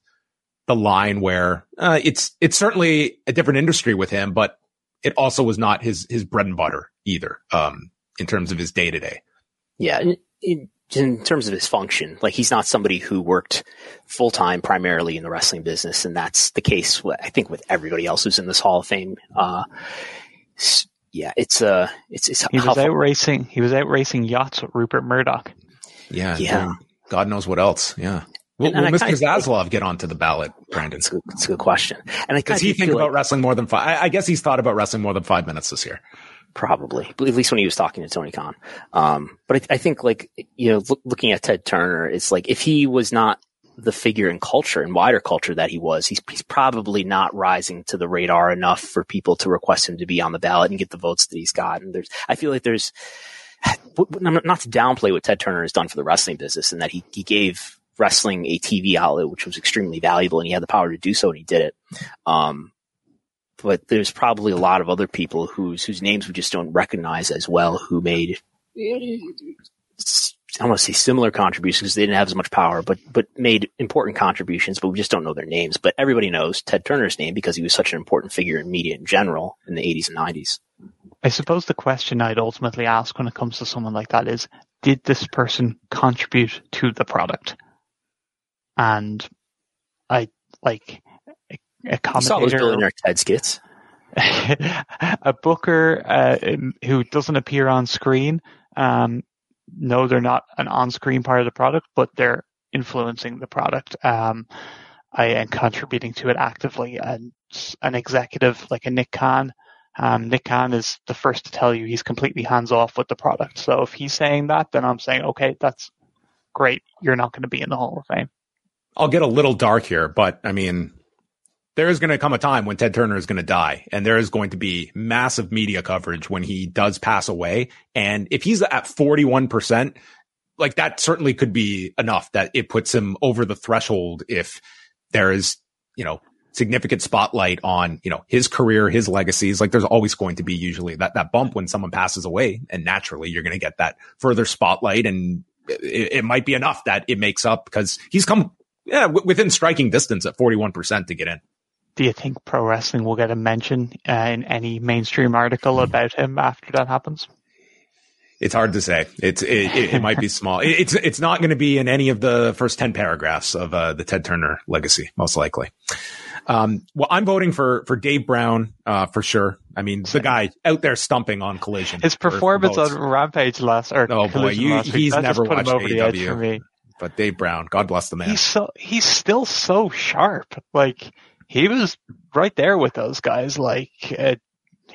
the line where uh, it's it's certainly a different industry with him, but it also was not his his bread and butter either um, in terms of his day to day. Yeah, in, in, in, terms of his function, like he's not somebody who worked full time primarily in the wrestling business, and that's the case. I think with everybody else who's in this Hall of Fame. Uh, yeah, it's uh, it's, it's he was out racing. He was out racing yachts with Rupert Murdoch. Yeah, yeah. God knows what else. Yeah. Will, will Mr. Zaslav get onto the ballot, Brandon? That's a, that's a good question. And does he think about like, wrestling more than five? I, I, guess he's thought about wrestling more than five minutes this year. Probably, at least when he was talking to Tony Khan. Um, but I, I, think, like you know, look, looking at Ted Turner, it's like if he was not the figure in culture and wider culture that he was, he's, he's probably not rising to the radar enough for people to request him to be on the ballot and get the votes that he's got. And there's, I feel like there's [sighs] not to downplay what Ted Turner has done for the wrestling business and that he, he gave wrestling a TV outlet, which was extremely valuable and he had the power to do so and he did it. Um, but there's probably a lot of other people whose, whose names we just don't recognize as well who made, I want to say similar contributions because they didn't have as much power, but, but made important contributions, but we just don't know their names. But everybody knows Ted Turner's name because he was such an important figure in media in general in the 80s and 90s. I suppose the question I'd ultimately ask when it comes to someone like that is, did this person contribute to the product? And I like a, a commentator. saw billionaire Ted skits. [laughs] a booker uh, who doesn't appear on screen. Um, no, they're not an on-screen part of the product, but they're influencing the product. Um, I am contributing to it actively. And an executive like a Nick Khan um, Nick Khan is the first to tell you he's completely hands off with the product. So if he's saying that, then I'm saying, okay, that's great. You're not going to be in the Hall of Fame. I'll get a little dark here, but I mean, there is going to come a time when Ted Turner is going to die and there is going to be massive media coverage when he does pass away. And if he's at 41%, like that certainly could be enough that it puts him over the threshold if there is, you know, significant spotlight on, you know, his career, his legacies. Like there's always going to be usually that, that bump when someone passes away. And naturally you're going to get that further spotlight. And it, it, might be enough that it makes up because he's come yeah, w- within striking distance at 41% to get in. Do you think pro wrestling will get a mention uh, in any mainstream article about him after that happens? It's hard to say. It's it, it, it might be [laughs] small. It, it's it's not going to be in any of the first ten paragraphs of uh, the Ted Turner legacy, most likely. Um, well, I'm voting for for Dave Brown uh, for sure. I mean, the guy out there stumping on Collision. His performance on Rampage last or oh boy, you, he's never watched AEW. But Dave Brown, God bless the man. He's so he's still so sharp. Like he was right there with those guys. Like, uh,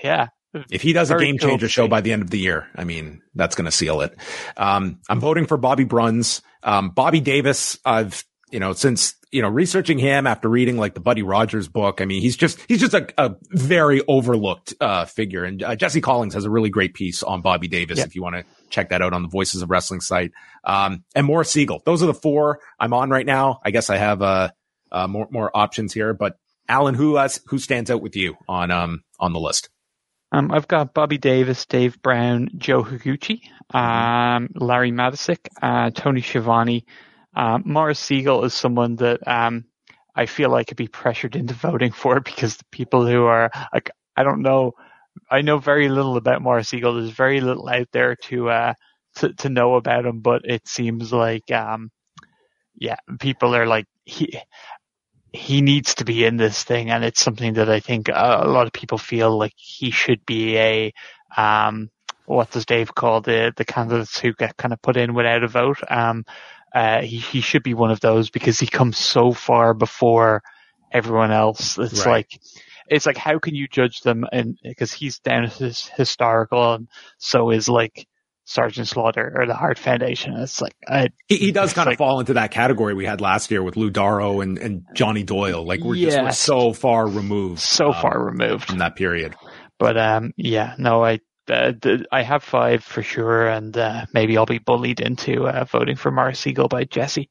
yeah, if he does a game changer cool show by the end of the year, I mean, that's going to seal it. Um, I'm voting for Bobby Bruns. Um, Bobby Davis, I've you know, since, you know, researching him after reading like the Buddy Rogers book, I mean, he's just, he's just a, a very overlooked, uh, figure. And uh, Jesse Collins has a really great piece on Bobby Davis. If you want to check that out on the Voices of Wrestling site. Um, and Morris Sigel. Those are the four I'm on right now. I guess I have, uh, uh more, more options here, but Alan, who, uh, who stands out with you on, um, on the list? Um, I've got Bobby Davis, Dave Brown, Joe Higuchi, um, Larry Matysik, uh, Tony Schiavone, um, Morris Sigel is someone that um, I feel like could be pressured into voting for because the people who are like I don't know, I know very little about Morris Sigel. There's very little out there to uh, to, to know about him, but it seems like um, yeah, people are like he he needs to be in this thing, and it's something that I think a lot of people feel like he should be a um, what does Dave call the the candidates who get kind of put in without a vote. Um, uh, he, he should be one of those because he comes so far before everyone else. It's right. like, it's like, how can you judge them? And because he's down his historical and so is like Sergeant Slaughter or the Hart Foundation. It's like, I, he, he does kind like, of fall into that category we had last year with Lou Daro and, and Johnny Doyle. Like we're yes, just, we're so far removed. So um, far removed from that period. But, um, yeah, no, I, uh, the, I have five for sure, and uh, maybe I'll be bullied into uh, voting for Morris Sigel by Jesse.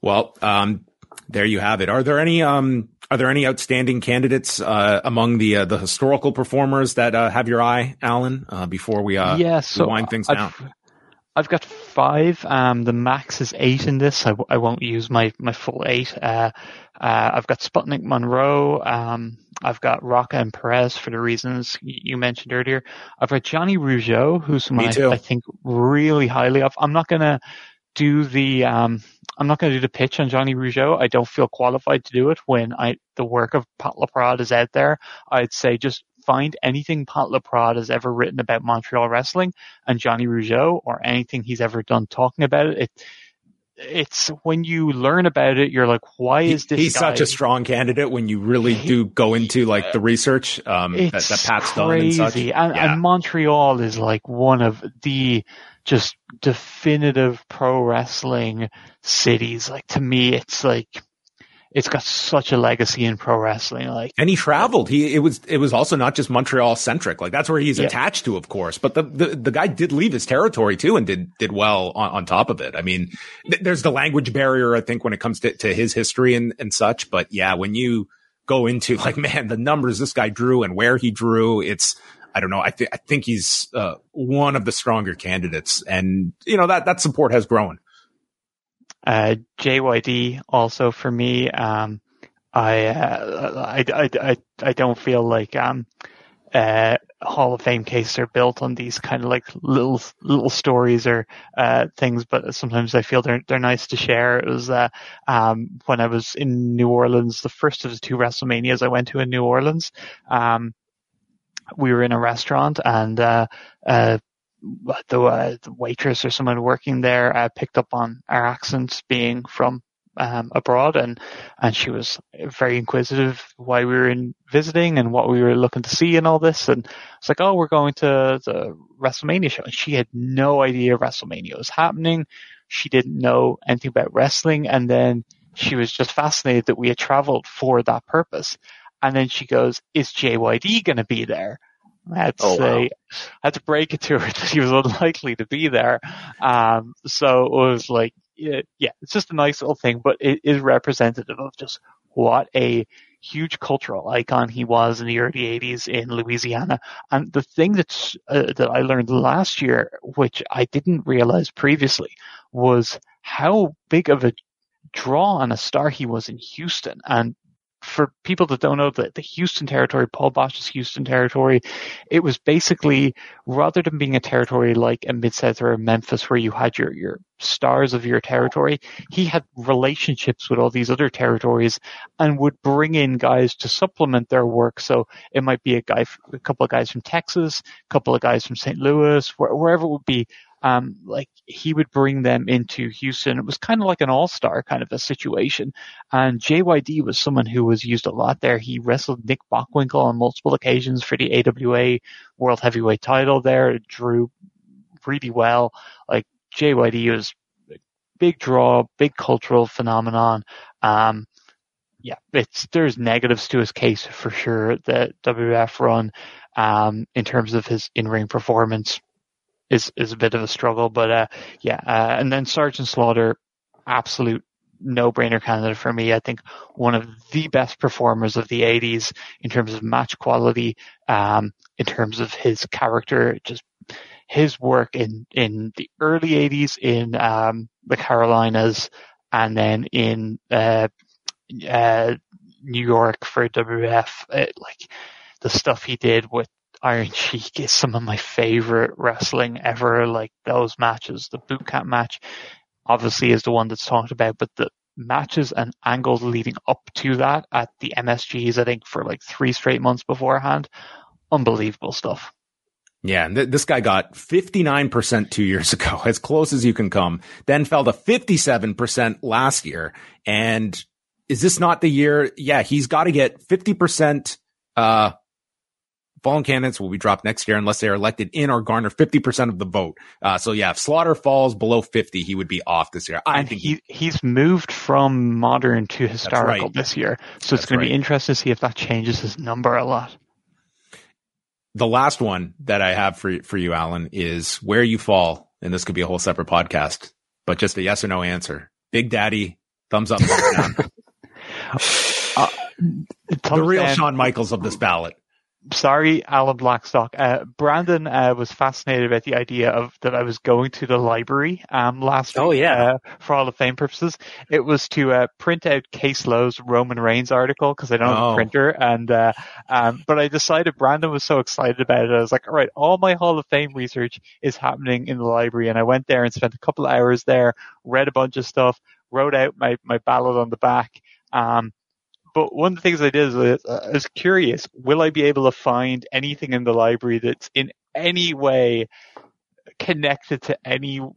Well, um, there you have it. Are there any um, are there any outstanding candidates uh, among the uh, the historical performers that uh, have your eye, Alan? before we uh, yeah, so wind things I've, down. I've got five. Um, the max is eight in this. I w- I won't use my my full eight. Uh, I've got Sputnik Monroe. Um, I've got Rocca and Perez for the reasons you mentioned earlier. I've got Johnny Rougeau, who's someone I, I, think really highly of. I'm not gonna do the um, I'm not gonna do the pitch on Johnny Rougeau. I don't feel qualified to do it when I the work of Pat Laprade is out there. I'd say just find anything Pat Laprade has ever written about Montreal wrestling and Johnny Rougeau or anything he's ever done talking about it. it it's when you learn about it, you're like, why is this? He's guy? such a strong candidate when you really do go into like the research um, that, that Pat's crazy. done and such. And, yeah. and Montreal is like one of the just definitive pro wrestling cities. Like to me, it's like it's got such a legacy in pro wrestling. Like, and he traveled. He it was it was also not just Montreal centric. Like that's where he's yeah. attached to, of course. But the, the the guy did leave his territory too, and did did well on, on top of it. I mean, th- there's the language barrier, I think, when it comes to to his history and and such. But yeah, when you go into like, [laughs] man, the numbers this guy drew and where he drew, it's I don't know. I think I think he's uh, one of the stronger candidates, and you know that that support has grown. Uh, JYD also for me. Um, I, uh, I, I, I, I don't feel like, um, uh, Hall of Fame cases are built on these kind of like little little stories or uh, things, but sometimes I feel they're they're nice to share. It was uh, um, when I was in New Orleans, the first of the two WrestleManias I went to in New Orleans. Um, we were in a restaurant and uh, uh, the, uh, the waitress or someone working there uh, picked up on our accents being from um, abroad, and and she was very inquisitive why we were in visiting and what we were looking to see and all this. And it's like, oh, we're going to the WrestleMania show, and she had no idea WrestleMania was happening. She didn't know anything about wrestling, and then she was just fascinated that we had traveled for that purpose. And then she goes, "Is JYD going to be there?" I had to oh, say, wow. I had to break it to her [laughs] that he was unlikely to be there. Um, so it was like, yeah, yeah, it's just a nice little thing, but it is representative of just what a huge cultural icon he was in the early 80s in Louisiana. And the thing that's, uh, that I learned last year, which I didn't realize previously, was how big of a draw and a star he was in Houston. And for people that don't know the, the Houston territory, Paul Boesch's Houston territory, it was basically rather than being a territory like a Mid South or a Memphis where you had your, your stars of your territory, he had relationships with all these other territories and would bring in guys to supplement their work. So it might be a guy, a couple of guys from Texas, a couple of guys from St. Louis, wherever it would be, um, like he would bring them into Houston. It was kind of like an all-star kind of a situation. And JYD was someone who was used a lot there. He wrestled Nick Bockwinkel on multiple occasions for the AWA World Heavyweight title there. It drew really well. Like JYD was a big draw, big cultural phenomenon. Um, yeah, it's there's negatives to his case for sure. The WF run, um, in terms of his in-ring performance, is is a bit of a struggle. But uh, yeah, uh, and then Sergeant Slaughter, absolute no-brainer candidate for me. I think one of the best performers of the 80s in terms of match quality, um, in terms of his character, just his work in, in the early 80s in um, the Carolinas and then in uh, uh, New York for WF. It, like the stuff he did with Iron [laughs] Sheik is some of my favorite wrestling ever. Like those matches, the boot camp match obviously is the one that's talked about, but the matches and angles leading up to that at the MSGs, I think for like three straight months beforehand, unbelievable stuff. Yeah, and th- this guy got 59% two years ago, [laughs] as close as you can come, then fell to 57% last year. And is this not the year? Yeah, he's got to get 50%, uh, fallen candidates will be dropped next year unless they are elected in or garner 50% of the vote. Uh, so yeah, if Slaughter falls below 50, he would be off this year. I and think he, he's moved from modern to historical right. this year. So it's going right. to be interesting to see if that changes his number a lot. The last one that I have for, for you, Alan, is where you fall. And this could be a whole separate podcast, but just a yes or no answer. Big Daddy, thumbs up, thumbs down. [laughs] uh, the real down. Shawn Michaels of this ballot sorry, Alan Blackstock. Uh, Brandon uh, was fascinated about the idea of that I was going to the library um, last oh, week, yeah. Uh, for all of Fame purposes. It was to uh, print out Case Lowe's Roman Reigns article because I don't oh. have a oh. printer. And uh, um, but I decided Brandon was so excited about it. I was like, all right, all my Hall of Fame research is happening in the library, and I went there and spent a couple of hours there, read a bunch of stuff, wrote out my my ballot on the back. Um, but one of the things I did is uh, I was curious, will I be able to find anything in the library that's in any way connected to anyone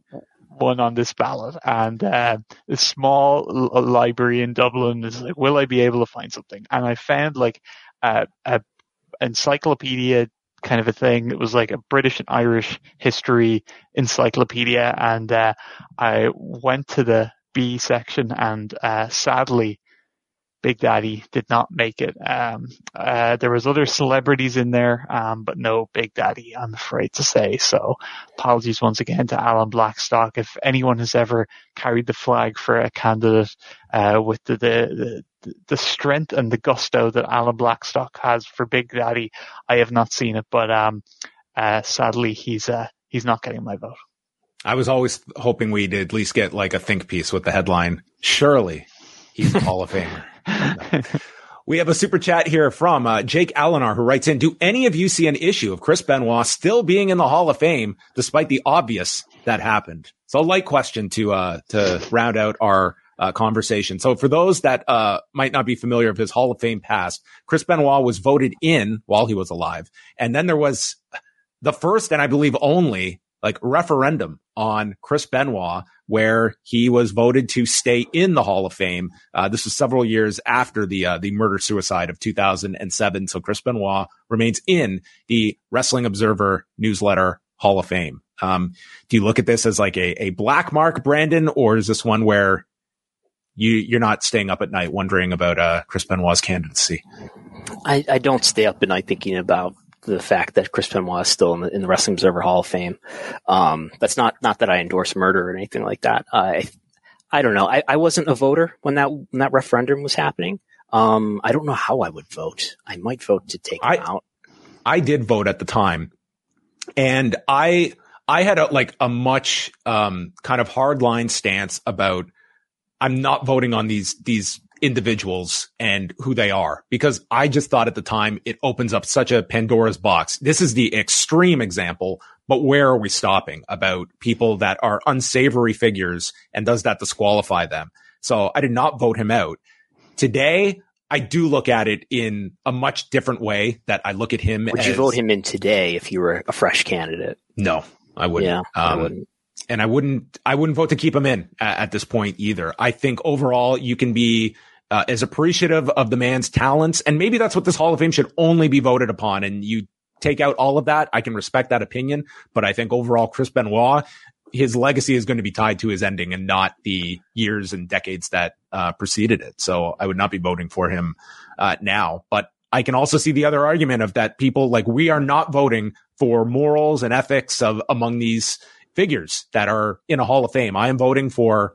on this ballot? And uh, a small library in Dublin is like, will I be able to find something? And I found like a, a encyclopedia kind of a thing. It was like a British and Irish history encyclopedia, and uh, I went to the B section, and uh, sadly, Big Daddy did not make it. Um, uh, there was other celebrities in there, um, but no Big Daddy, I'm afraid to say. So apologies once again to Alan Blackstock. If anyone has ever carried the flag for a candidate, uh, with the, the, the, the strength and the gusto that Alan Blackstock has for Big Daddy, I have not seen it, but, um, uh, sadly he's, uh, he's not getting my vote. I was always hoping we'd at least get like a think piece with the headline. Surely he's a Hall of Famer. [laughs] we have a super chat here from uh, Jake Allenar who writes in, do any of you see an issue of Chris Benoit still being in the Hall of Fame despite the obvious that happened? So a light question to, uh, to round out our uh, conversation. So for those that uh, might not be familiar with his Hall of Fame past, Chris Benoit was voted in while he was alive. And then there was the first and I believe only like referendum on Chris Benoit where he was voted to stay in the Hall of Fame. Uh, this was several years after the uh, the murder suicide of 2007. So Chris Benoit remains in the Wrestling Observer newsletter Hall of Fame. Um, do you look at this as like a, a black mark, Brandon, or is this one where you you're not staying up at night wondering about uh, Chris Benoit's candidacy? I, I don't stay up at night thinking about the fact that Chris Benoit is still in the, in the Wrestling Observer Hall of Fame. Um, that's not not that I endorse murder or anything like that. I I don't know. I, I wasn't a voter when that when that referendum was happening. Um, I don't know how I would vote. I might vote to take him I, out. I did vote at the time, and I I had a like a much um, kind of hardline stance about I'm not voting on these these individuals and who they are because I just thought at the time it opens up such a Pandora's box. This is the extreme example, but where are we stopping about people that are unsavory figures and does that disqualify them? So I did not vote him out. Today, I do look at it in a much different way that I look at him. Would as, you vote him in today if you were a fresh candidate? No, I wouldn't. Yeah, um, I wouldn't and I wouldn't I wouldn't vote to keep him in at, at, this point either. I think overall you can be uh, is appreciative of the man's talents. And maybe that's what this Hall of Fame should only be voted upon. And you take out all of that. I can respect that opinion, but I think overall Chris Benoit his legacy is going to be tied to his ending and not the years and decades that uh, preceded it. So I would not be voting for him uh, now. But I can also see the other argument of that people like we are not voting for morals and ethics of among these figures that are in a Hall of Fame. I am voting for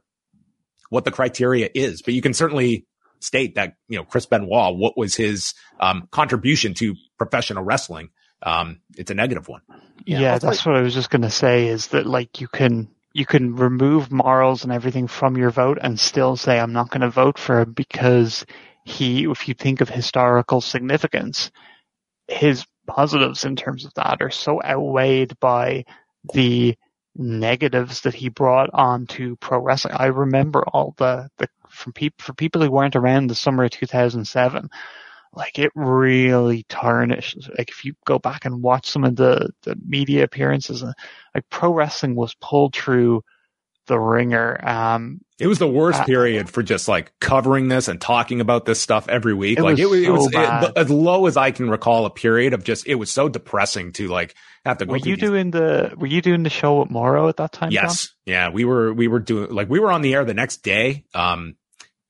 what the criteria is, but you can certainly state that you know Chris Benoit, what was his um, contribution to professional wrestling? Um, it's a negative one. Yeah, yeah that's what I was just going to say. Is that like you can you can remove morals and everything from your vote and still say I'm not going to vote for him because he, if you think of historical significance, his positives in terms of that are so outweighed by the negatives that he brought onto pro wrestling. I remember all the, the from people for people who weren't around the summer of 2007 like it really tarnished. Like if you go back and watch some of the, the media appearances, uh, like pro wrestling was pulled through the ringer. Um, it was the worst uh, period for just like covering this and talking about this stuff every week. It like was it, so it was it, as low as I can recall a period of just, it was so depressing to like have to go. Were you these. doing the, were you doing the show with Mauro at that time? Yes. John? Yeah. We were, we were doing like, we were on the air the next day. Um,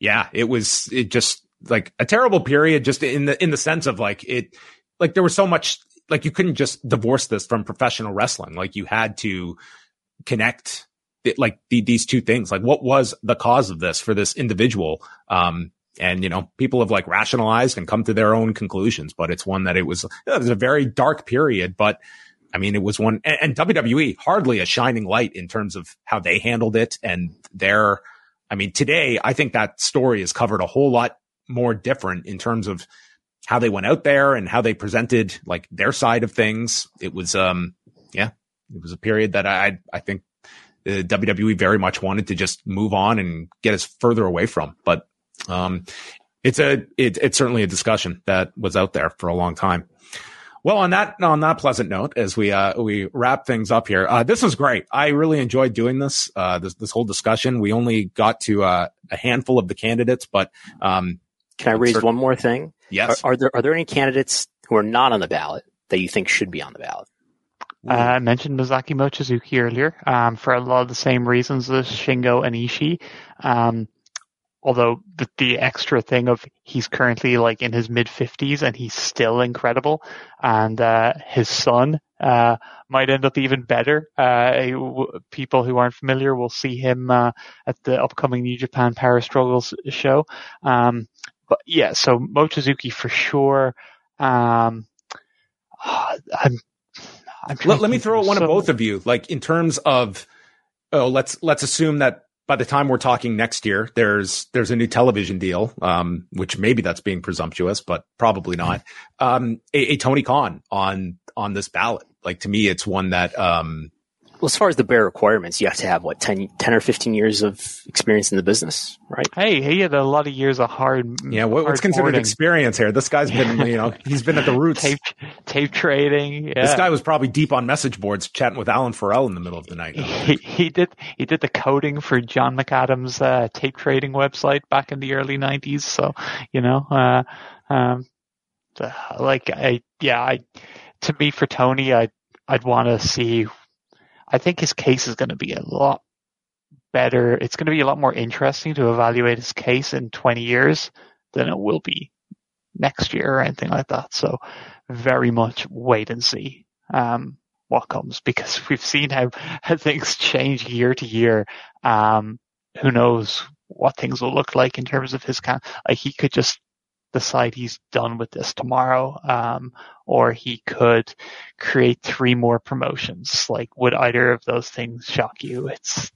yeah, it was, it just, like a terrible period just in the in the sense of like it like there was so much like you couldn't just divorce this from professional wrestling. Like you had to connect it, like the, these two things. Like what was the cause of this for this individual? Um and you know people have like rationalized and come to their own conclusions but it's one that it was it was a very dark period but I mean, it was one, and, and, WWE hardly a shining light in terms of how they handled it and their, I mean, today, I think that story is covered a whole lot more different in terms of how they went out there and how they presented like their side of things. It was, um, yeah, it was a period that I, I think the WWE very much wanted to just move on and get us further away from. But, um, it's a, it, it's certainly a discussion that was out there for a long time. Well, on that on that pleasant note, as we uh, we wrap things up here, uh, this was great. I really enjoyed doing this uh, this this whole discussion. We only got to uh, a handful of the candidates, but um, can I raise one more thing? Yes. Are, are, there are there any candidates who are not on the ballot that you think should be on the ballot? Uh, I mentioned Masaaki Mochizuki earlier um, for a lot of the same reasons as Shingo and Ishii. Um, although the, the, extra thing of he's currently like in his mid 50s and he's still incredible, and uh, his son uh, might end up even better. Uh, people who aren't familiar will see him uh, at the upcoming New Japan Power Struggles show. Um, but yeah, so Mochizuki for sure. Um, [sighs] I'm, I'm let, let me throw one so, of both of you. Like in terms of, oh, let's let's assume that by the time we're talking next year, there's there's a new television deal, um, which maybe that's being presumptuous, but probably not. Um, a, a Tony Khan on on this ballot. Like to me, it's one that um, well, as far as the bare requirements, you have to have what 10, 10 or fifteen years of experience in the business, right? Hey, he had a lot of years of hard. Yeah, what, what's considered boarding. experience here? This guy's been, you know, he's been at the roots. [laughs] tape, tape trading. Yeah. This guy was probably deep on message boards, chatting with Alan4L in the middle of the night. He, he did he did the coding for John McAdams' uh, tape trading website back in the early '90s. So you know, uh, um, like I yeah, I to me for Tony, I I'd want to see I think his case is going to be a lot better. It's going to be a lot more interesting to evaluate his case in 20 years than it will be next year or anything like that. So very much wait and see, um, what comes because [laughs] we've seen how, how things change year to year. Um, who knows what things will look like in terms of his can, like he could just decide he's done with this tomorrow, um, or he could create three more promotions. Like, would either of those things shock you? It's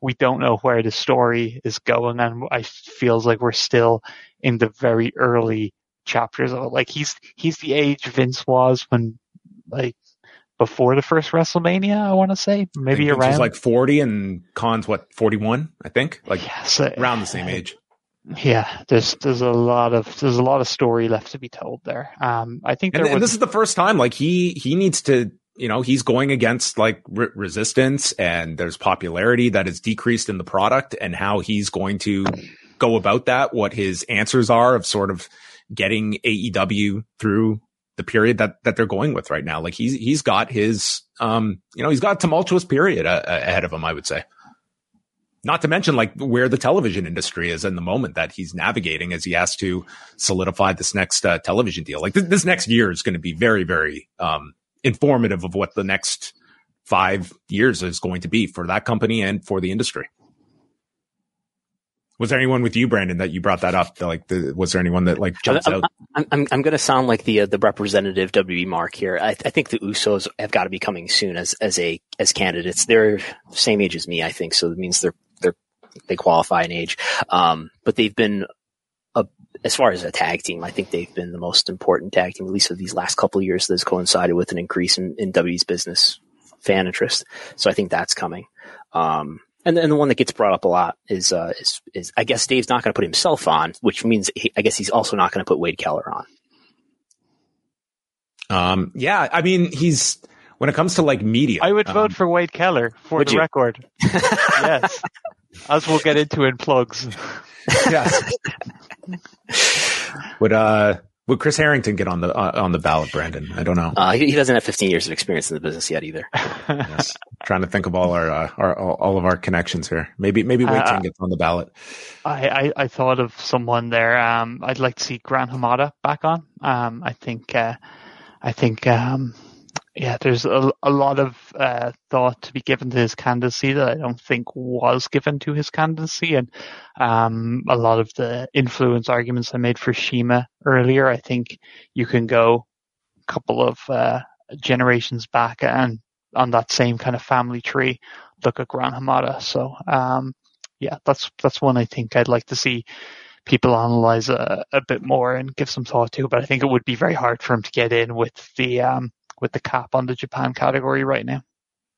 we don't know where the story is going, and I feels like we're still in the very early chapters of it. Like he's he's the age Vince was when like before the first WrestleMania, I want to say maybe around He's like 40 and Khan's what 41, I think, like yes, around the same age yeah, there's there's a lot of there's a lot of story left to be told there. Um, I think and, was, and this is the first time like he he needs to you know he's going against like re- resistance and there's popularity that is decreased in the product and how he's going to go about that. What his answers are of sort of getting AEW through the period that that they're going with right now. Like he's he's got his um you know he's got a tumultuous period uh, ahead of him. I would say. Not to mention like where the television industry is in the moment that he's navigating as he has to solidify this next uh, television deal. Like th- this next year is going to be very very um informative of what the next five years is going to be for that company and for the industry. Was there anyone with you, Brandon, that you brought that up? Like, the, was there anyone that like jumps I'm, out? I'm, I'm, I'm going to sound like the uh, the representative WB mark here. I, I think the Usos have got to be coming soon as as a as candidates. They're same age as me, I think, so it means they're they're they qualify in age. Um, but they've been a, as far as a tag team, I think they've been the most important tag team, at least of these last couple of years. That's coincided with an increase in, in W's business fan interest. So I think that's coming. Um, and then the one that gets brought up a lot is, uh, is, is I guess Dave's not going to put himself on, which means he, I guess he's also not going to put Wade Keller on. Um, yeah, I mean, he's, when it comes to like media, I would um, vote for Wade Keller for Would the you? record. [laughs] yes. As we'll get into in plugs. yes. would, uh, would Chris Harrington get on the, uh, on the ballot, Brandon? I don't know. Uh, he, he doesn't have 15 years of experience in the business yet either. [laughs] yes. Trying to think of all our, uh, our, all, all of our connections here. Maybe, maybe Wade Uh, gets on the ballot. I, I, I thought of someone there. Um, I'd like to see Gran Hamada back on. Um, I think, uh, I think, um, yeah, there's a, a lot of uh, thought to be given to his candidacy that I don't think was given to his candidacy, and um, a lot of the influence arguments I made for CIMA earlier. I think you can go a couple of uh, generations back and on that same kind of family tree, look at Gran Hamada. So um, yeah, that's that's one I think I'd like to see people analyze a, a bit more and give some thought to. But I think it would be very hard for him to get in with the um, with the cap on the Japan category right now.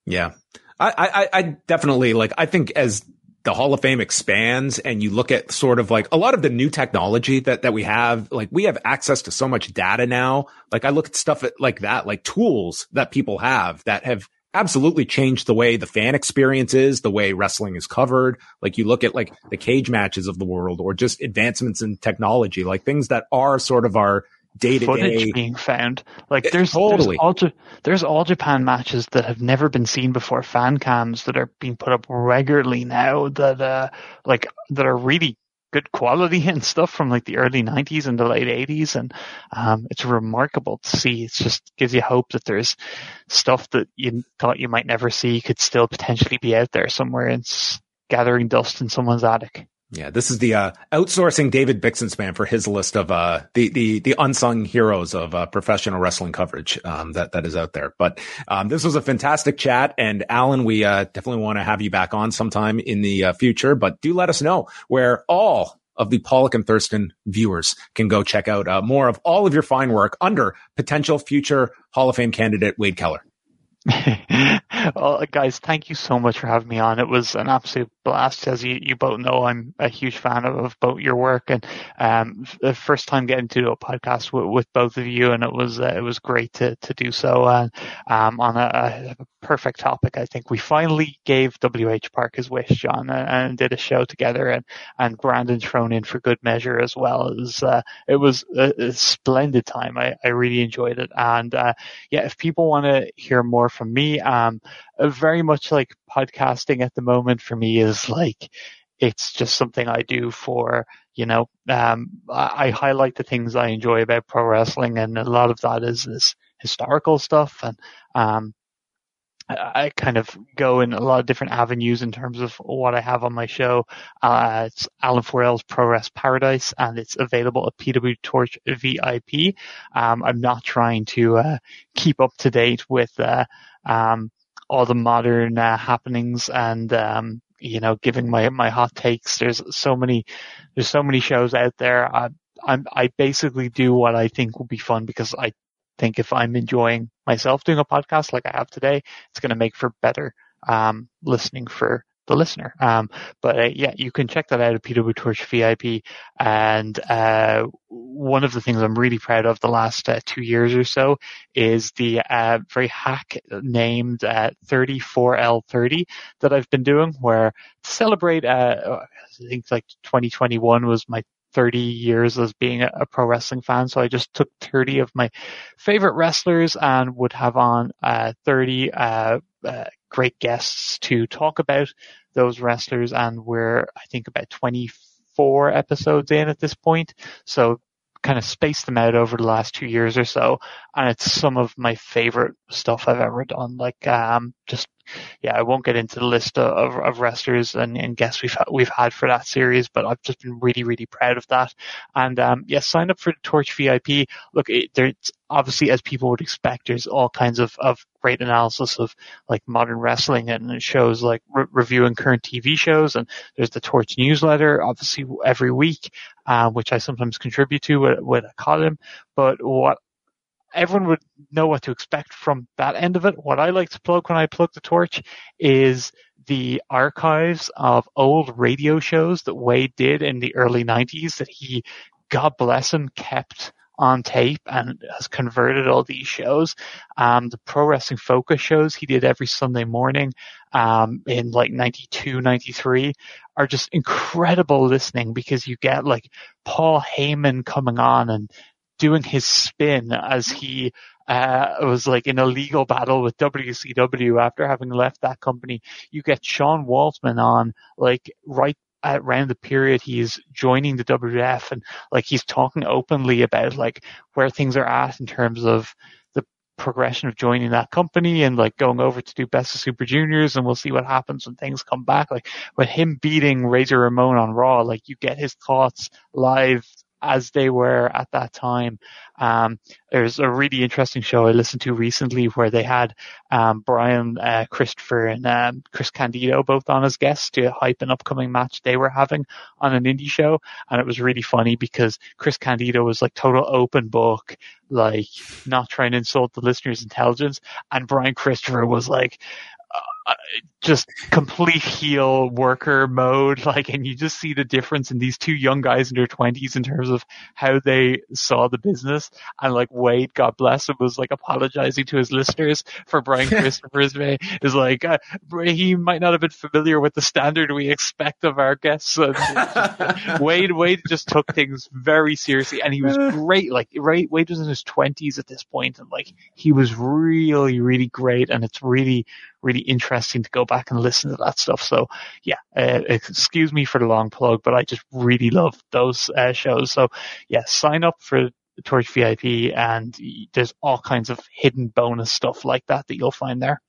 Yeah. I, I, I definitely like, I think as the Hall of Fame expands and you look at sort of like a lot of the new technology that, that we have, like we have access to so much data now. Like I look at stuff like that, like tools that people have that have absolutely changed the way the fan experience is, the way wrestling is covered. Like you look at like the cage matches of the world or just advancements in technology, like things that are sort of our day to day. being found, like there's totally. there's all there's all Japan matches that have never been seen before, fan cams that are being put up regularly now that uh like that are really good quality [laughs] and stuff from like the early 90s and the late 80s and um it's remarkable to see it just gives you hope that there's stuff that you thought you might never see could still potentially be out there somewhere and gathering dust in someone's attic Yeah, this is the uh, outsourcing David Bixenspan for his list of uh, the the the unsung heroes of uh, professional wrestling coverage um, that that is out there. But um, this was a fantastic chat, and Alan, we uh, definitely want to have you back on sometime in the uh, future. But do let us know where all of the Pollock and Thurston viewers can go check out uh, more of all of your fine work under potential future Hall of Fame candidate Wade Keller. [laughs] well, guys, thank you so much for having me on. It was an absolute blast. As you, you both know, I'm a huge fan of, of both your work and um, the first time getting to do a podcast with, with both of you, and it was uh, it was great to to do so and um, on a, a perfect topic. I think we finally gave WH Park his wish, John, and, and did a show together, and and Brandon thrown in for good measure as well. It was uh, it was a, a splendid time. I, I really enjoyed it, and uh, yeah, if people want to hear more from me, um, uh, very much like podcasting at the moment for me is like, it's just something I do for, you know, um, I, I highlight the things I enjoy about pro wrestling and a lot of that is this historical stuff and, um, I kind of go in a lot of different avenues in terms of what I have on my show. Uh, it's Alan4L's Pro Wrest Paradise, and it's available at PW Torch VIP. Um, I'm not trying to uh, keep up to date with uh, um, all the modern uh, happenings and um, you know giving my my hot takes. There's so many there's so many shows out there. I, I basically do what I think will be fun because I think if I'm enjoying myself doing a podcast like I have today, it's going to make for better um, listening for the listener. Um, but uh, yeah, you can check that out at PW Torch VIP. And uh, one of the things I'm really proud of the last uh, two years or so is the uh, very hack named uh, 34L30 that I've been doing, where to celebrate, uh, I think like 2021 was my 30 years as being a, pro wrestling fan. So I just took 30 of my favorite wrestlers and would have on uh, 30 uh, uh, great guests to talk about those wrestlers. And we're, I think, about 24 episodes in at this point. So kind of spaced them out over the last two years or so. And it's some of my favorite stuff I've ever done. Like, um, just yeah, I won't get into the list of, of wrestlers and, and guests we've we've had for that series, but I've just been really really proud of that. And um, yeah, sign up for the Torch VIP. Look, it, there's obviously as people would expect, there's all kinds of of great analysis of like modern wrestling and shows like re- reviewing current TV shows. And there's the Torch newsletter, obviously every week, uh, which I sometimes contribute to with, with a column. But what everyone would know what to expect from that end of it. What I like to plug when I plug the torch is the archives of old radio shows that Wade did in the early 90s that he, God bless him, kept on tape and has converted all these shows. Um, the pro wrestling focus shows he did every Sunday morning, um, in like 92, 93 are just incredible listening because you get like Paul Heyman coming on and doing his spin as he uh, was like in a legal battle with WCW after having left that company. You get Sean Waltman on like right around the period he's joining the WWF and like he's talking openly about like where things are at in terms of the progression of joining that company and like going over to do Best of Super Juniors and we'll see what happens when things come back. Like with him beating Razor Ramon on Raw, like you get his thoughts live as they were at that time. Um, there's a really interesting show I listened to recently where they had um, Brian uh, Christopher and um, Chris Candido both on as guests to hype an upcoming match they were having on an indie show, and it was really funny because Chris Candido was like total open book, like not trying to insult the listener's intelligence, and Brian Christopher was like, uh, just complete heel worker mode. [laughs] Like, and you just see the difference in these two young guys in their twenties in terms of how they saw the business. And like Wade, God bless him, was like apologizing to his listeners for Brian [laughs] Christopher's way. Is like, uh, he might not have been familiar with the standard we expect of our guests. [laughs] Wade, Wade just took things very seriously and he was great. Like, right, Wade was in his twenties at this point and like, he was really, really great. And it's really, really interesting to go back and listen to that stuff. So yeah, uh, excuse me for the long plug, but I just really love those uh, shows. So yeah, sign up for Torch VIP and there's all kinds of hidden bonus stuff like that that you'll find there.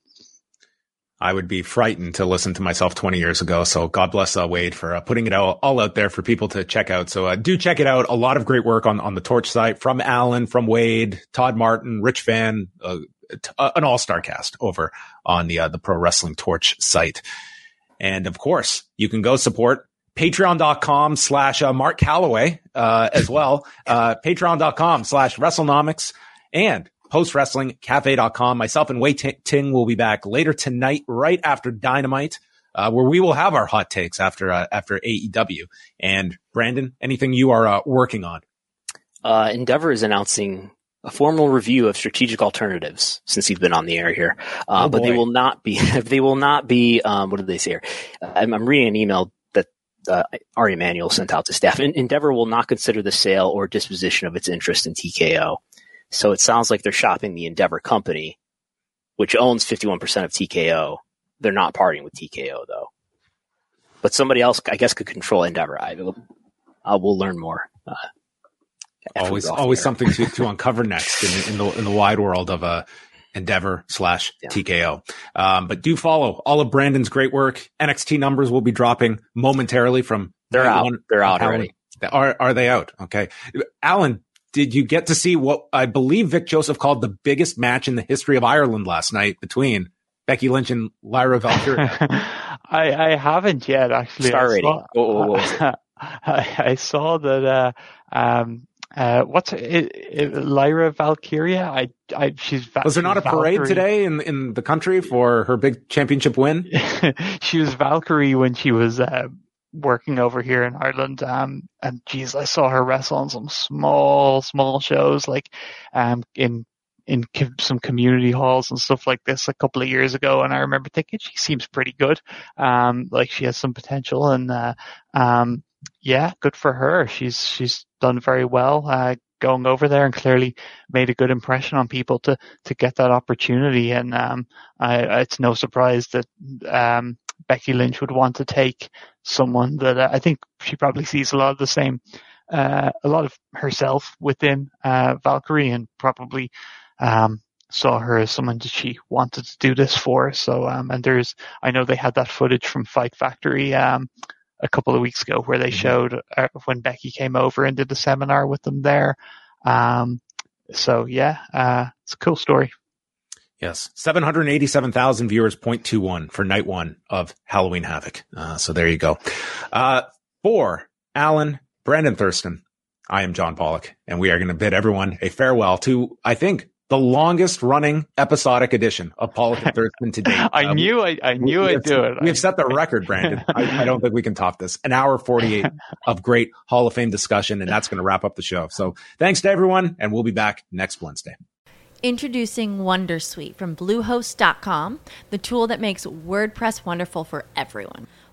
I would be frightened to listen to myself 20 years ago. So God bless uh, Wade for uh, putting it all, all, out there for people to check out. So uh, do check it out. A lot of great work on, on the Torch site from Alan, from Wade, Todd Martin, Rich Van, uh, uh, an all-star cast over on the uh, the Pro Wrestling Torch site. And of course, you can go support patreon.com slash uh, Mark Calaway uh, as well. [laughs] Uh, patreon.com slash WrestleNomics and postwrestlingcafe.com. Myself and Wai Ting will be back later tonight, right after Dynamite, uh, where we will have our hot takes after uh, after AEW. And Brandon, anything you are uh, working on? Uh, Endeavor is announcing a formal review of strategic alternatives since you've been on the air here. Uh, oh but they will not be, [laughs] they will not be, um, what did they say here? I'm, I'm reading an email that uh, Ari Emanuel sent out to staff. Endeavor will not consider the sale or disposition of its interest in TKO. So it sounds like they're shopping the Endeavor company, which owns 51% of TKO. They're not parting with TKO though. But somebody else, I guess, could control Endeavor. I, will learn more. Uh, always always something to, to uncover next in, in, the in the wide world of a uh, Endeavor slash yeah. TKO. Um, but do follow all of Brandon's great work. NXT numbers will be dropping momentarily from. They're out. One. They're out Alan. already. Are are they out? Okay, Alan. Did you get to see what I believe Vic Joseph called the biggest match in the history of Ireland last night between Becky Lynch and Lyra Valkyria? [laughs] I, I haven't yet actually. Star rating. Saw, [laughs] I, I, saw that uh, um, uh, what's it, it, Lyra Valkyria? I, I, she's was there not a parade today in in the country for her big championship win? [laughs] she was Valkyrie when she was uh, working over here in Ireland. Um, and geez, I saw her wrestle on some small, small shows like um in in some community halls and stuff like this a couple of years ago. And I remember thinking she seems pretty good. Um, like she has some potential and, uh, um, yeah, good for her. She's she's done very well uh, going over there and clearly made a good impression on people to to get that opportunity. And um, I, it's no surprise that um, Becky Lynch would want to take someone that I think she probably sees a lot of the same, uh, a lot of herself within uh, Valkyrie, and probably um, saw her as someone that she wanted to do this for. So, um, and there's, I know they had that footage from Fight Factory, um, a couple of weeks ago where they mm-hmm. showed uh, when Becky came over and did the seminar with them there. Um, so yeah, uh, it's a cool story. Yes, 787,000 viewers, 0.21 for night one of Halloween Havoc. Uh, so there you go. Uh, for Alan, Brandon Thurston, I am John Pollock, and we are going to bid everyone a farewell to, I think, the longest running episodic edition of Pollock and [laughs] Thurston to date. I um, knew I, I knew I'd do it. We've set the record, Brandon. I, I, don't think we can top this. An hour 48 [laughs] of great Hall of Fame discussion, and that's going to wrap up the show. So thanks to everyone, and we'll be back next Wednesday. Introducing Wondersuite from Bluehost.com, the tool that makes WordPress wonderful for everyone.